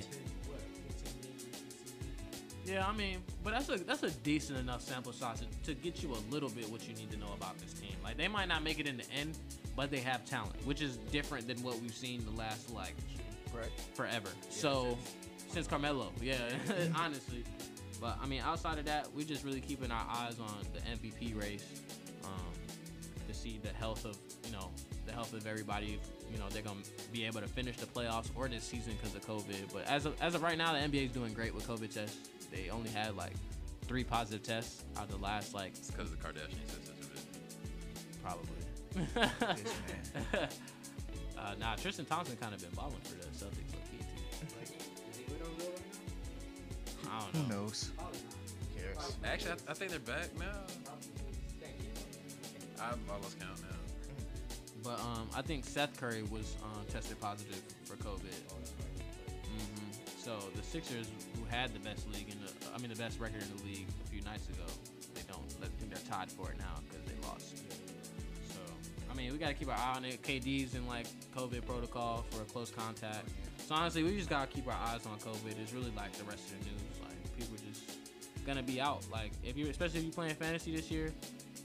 Yeah, I mean, but that's a that's a decent enough sample size to, to get you a little bit what you need to know about this team. Like they might not make it in the end, but they have talent, which is different than what we've seen the last like Right. forever. so since Carmelo, yeah, honestly. But I mean, outside of that, we're just really keeping our eyes on the MVP race um, to see the health of you know the health of everybody. You know, they're gonna be able to finish the playoffs or this season because of COVID. But as of as of right now, the NBA is doing great with COVID tests. They only had like three positive tests out of the last like It's because the Kardashian sisters are busy. probably. Yes, uh, nah, Tristan Thompson kind of been balling for the Celtics, I don't Who know. knows? Who cares? Actually, I, I think they're back now. Probably. Thank you. I, I lost count now. But um, I think Seth Curry was um, tested positive for COVID. hmm So the Sixers, who had the best league in the, I mean the best record in the league a few nights ago, they don't. I think they're tied for it now because they lost. So I mean, we gotta keep our eye on it. KD's in like COVID protocol for a close contact. So honestly, we just gotta keep our eyes on COVID. It's really like the rest of the news. Gonna be out. Like if you, especially if you're playing fantasy this year,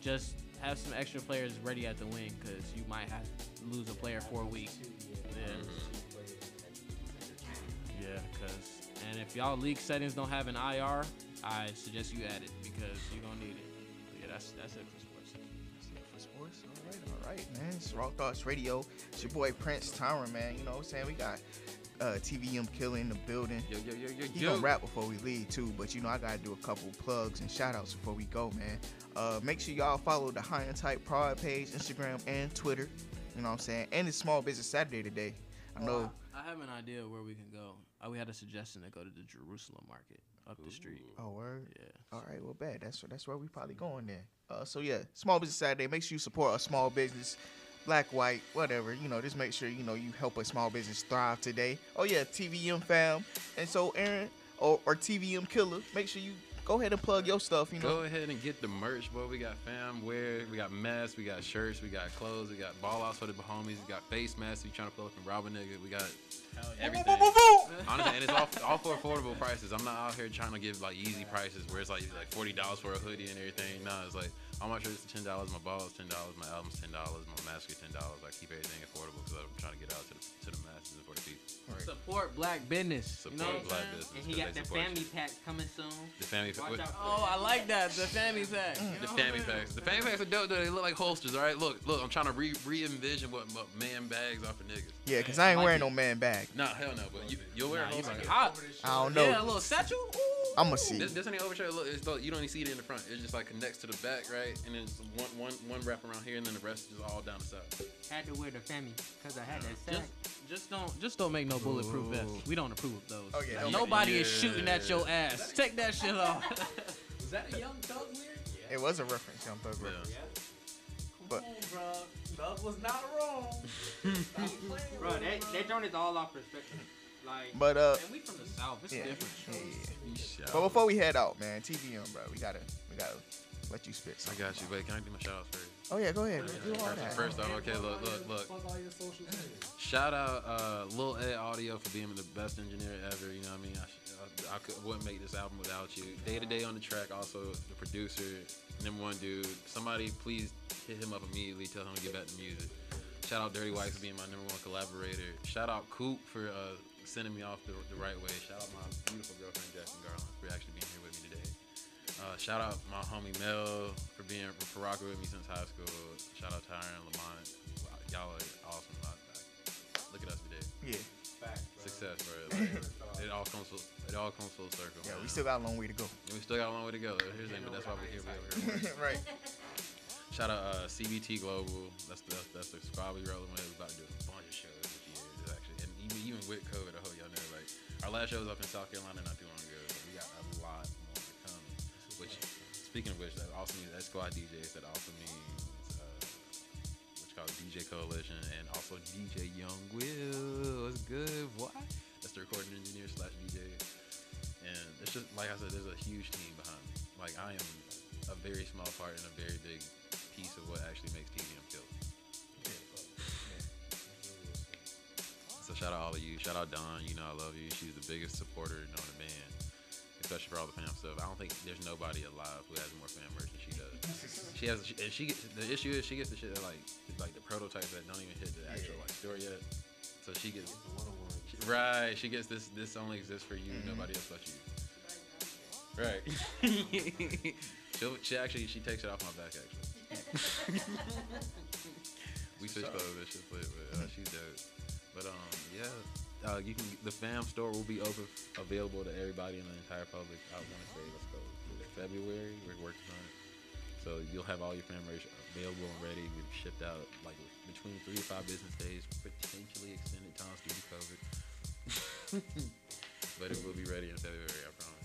just have some extra players ready at the wing because you might have to lose a player for a week. Yeah. Yeah, cause and if y'all league settings don't have an IR, I suggest you add it because you're gonna need it. But yeah, that's that's it for sports. That's it for sports. All right, all right, man. It's Raw Thoughts Radio. It's your boy Prince Tyron, man. You know what I'm saying? We got uh, TVM Killer in the building. Yo, yo, yo, yo, He yo. gonna rap before we leave too, but you know I gotta do a couple plugs and shout outs before we go, man. Uh, make sure y'all follow the High and Tight Prod page, Instagram and Twitter. You know what I'm saying? And it's Small Business Saturday today. I know. I have an idea where we can go. Uh, we had a suggestion to go to the Jerusalem market up the street. Oh, word. Yeah. All right, well, bad. That's that's where we probably going then. Uh, so yeah, Small Business Saturday. Make sure you support a small business, black, white, whatever. You know, just make sure you know you help a small business thrive today. Oh yeah, TVM fam. And so Aaron or, or TVM Killer, make sure you go ahead and plug your stuff. You know, Go ahead and get the merch, boy. We got fam wear, we got masks, we got shirts, we got clothes, we got ball outs for the homies, we got face masks. We trying to pull up and rob a nigga. We got everything. Honestly, and it's all, all for affordable prices. I'm not out here trying to give like easy prices where it's like like forty dollars for a hoodie and everything. No, it's like all my shirts are ten dollars, my balls ten dollars, my albums ten dollars, my mask is ten dollars. I keep everything affordable because I'm trying to get out to the, to the masses and for the people. Support support black business. Support you know black saying? business. And he got the family you. pack coming soon. The family pack. Oh, I like that. The family pack. You The family what I mean? packs. The family packs are dope. Though. They look like holsters. All right, look, look. I'm trying to re re envision what, what man bags are for niggas. Yeah, cause I ain't like wearing it. no man bag. Nah, hell no. But you you'll wear a Nah, you holster. like hot. I don't know. Yeah, a little satchel. Ooh. I'ma see. This, this ain't overshirt. Look, it's, look, you don't even see it in the front. It's just like connects to the back, right? And then it's one one one wrap around here, and then the rest is all down the side. Had to wear the family because I had that sack. Just, just don't, just don't make no bulletproof vests. We don't approve of those. Oh, yeah, Like, no. nobody is shooting at your ass. Take that shit off. Was that a young thug lyric? Yeah. It was a reference, Young Thug Yeah. reference. Come But- on, bro. Thug was not wrong. Stop playing Bro, with they, me, they throwing this all off perspective. Like, But uh, And we from the south. It's yeah, different. yeah, yeah. But before we head out, man, TVM, bro, we gotta, we gotta let you spit. I got you. Wait, can I do my shout outs first? Oh yeah, go ahead. Do all First, that. first off, okay, look, look, look. Fuck all your social media. Shout out uh, Lil Ed Audio for being the best engineer ever. You know what I mean? I, sh- I, I could, wouldn't make this album without you. Day to day on the track, also the producer, number one dude. Somebody please hit him up immediately. Tell him to get back to music. Shout out Dirty White for being my number one collaborator. Shout out Coop for uh, sending me off the, the right way. Shout out my beautiful girlfriend Jackson Garland for actually being here with me today. Uh, shout out my homie Mel for being for rocking with me since high school. Shout out Tyron Lamont. Wow, Y'all are awesome. I- I- Look at us today. Yeah, Success, bro. Like, it all comes full, it all comes full circle. yeah, man. we still got a long way to go. And we still got a long way to go. Here's the thing, but that's why we're here. We're here. right. Shout out uh, CBT Global. That's the that's the squad we rolling with. We're about to do a bunch of shows even with COVID, I hope y'all know. Like our last show was up in South Carolina not too long ago, we got a lot more to come. Which, speaking of which, that also means that squad DJs. That also means uh, called DJ Coalition and also DJ Young Will. What's good, boy? That's the recording engineer slash DJ. And it's just like I said, there's a huge team behind me. Like I am a very small part and a very big piece of what actually makes TVM kill. So shout out all of you. Shout out Don. You know I love you. She's the biggest supporter known to man, especially for all the fam stuff. I don't think there's nobody alive who has more fam merch than she does. She has. She, and she gets, the issue is she gets the shit that like like the prototypes that don't even hit the actual like store yet. So she gets she- right. She gets this. This only exists for you. Nobody else but you. Right. She'll, she actually she takes it off my back actually. we switch clothes and shit, but uh, she's dope. But um yeah, uh, you can the fam store will be open available to everybody in the entire public. I want to say let's go February. We're working on it. So you'll have all your fam available and ready. We've shipped out like between three to five business days, potentially extended times due to COVID. but it will be ready in February, I promise.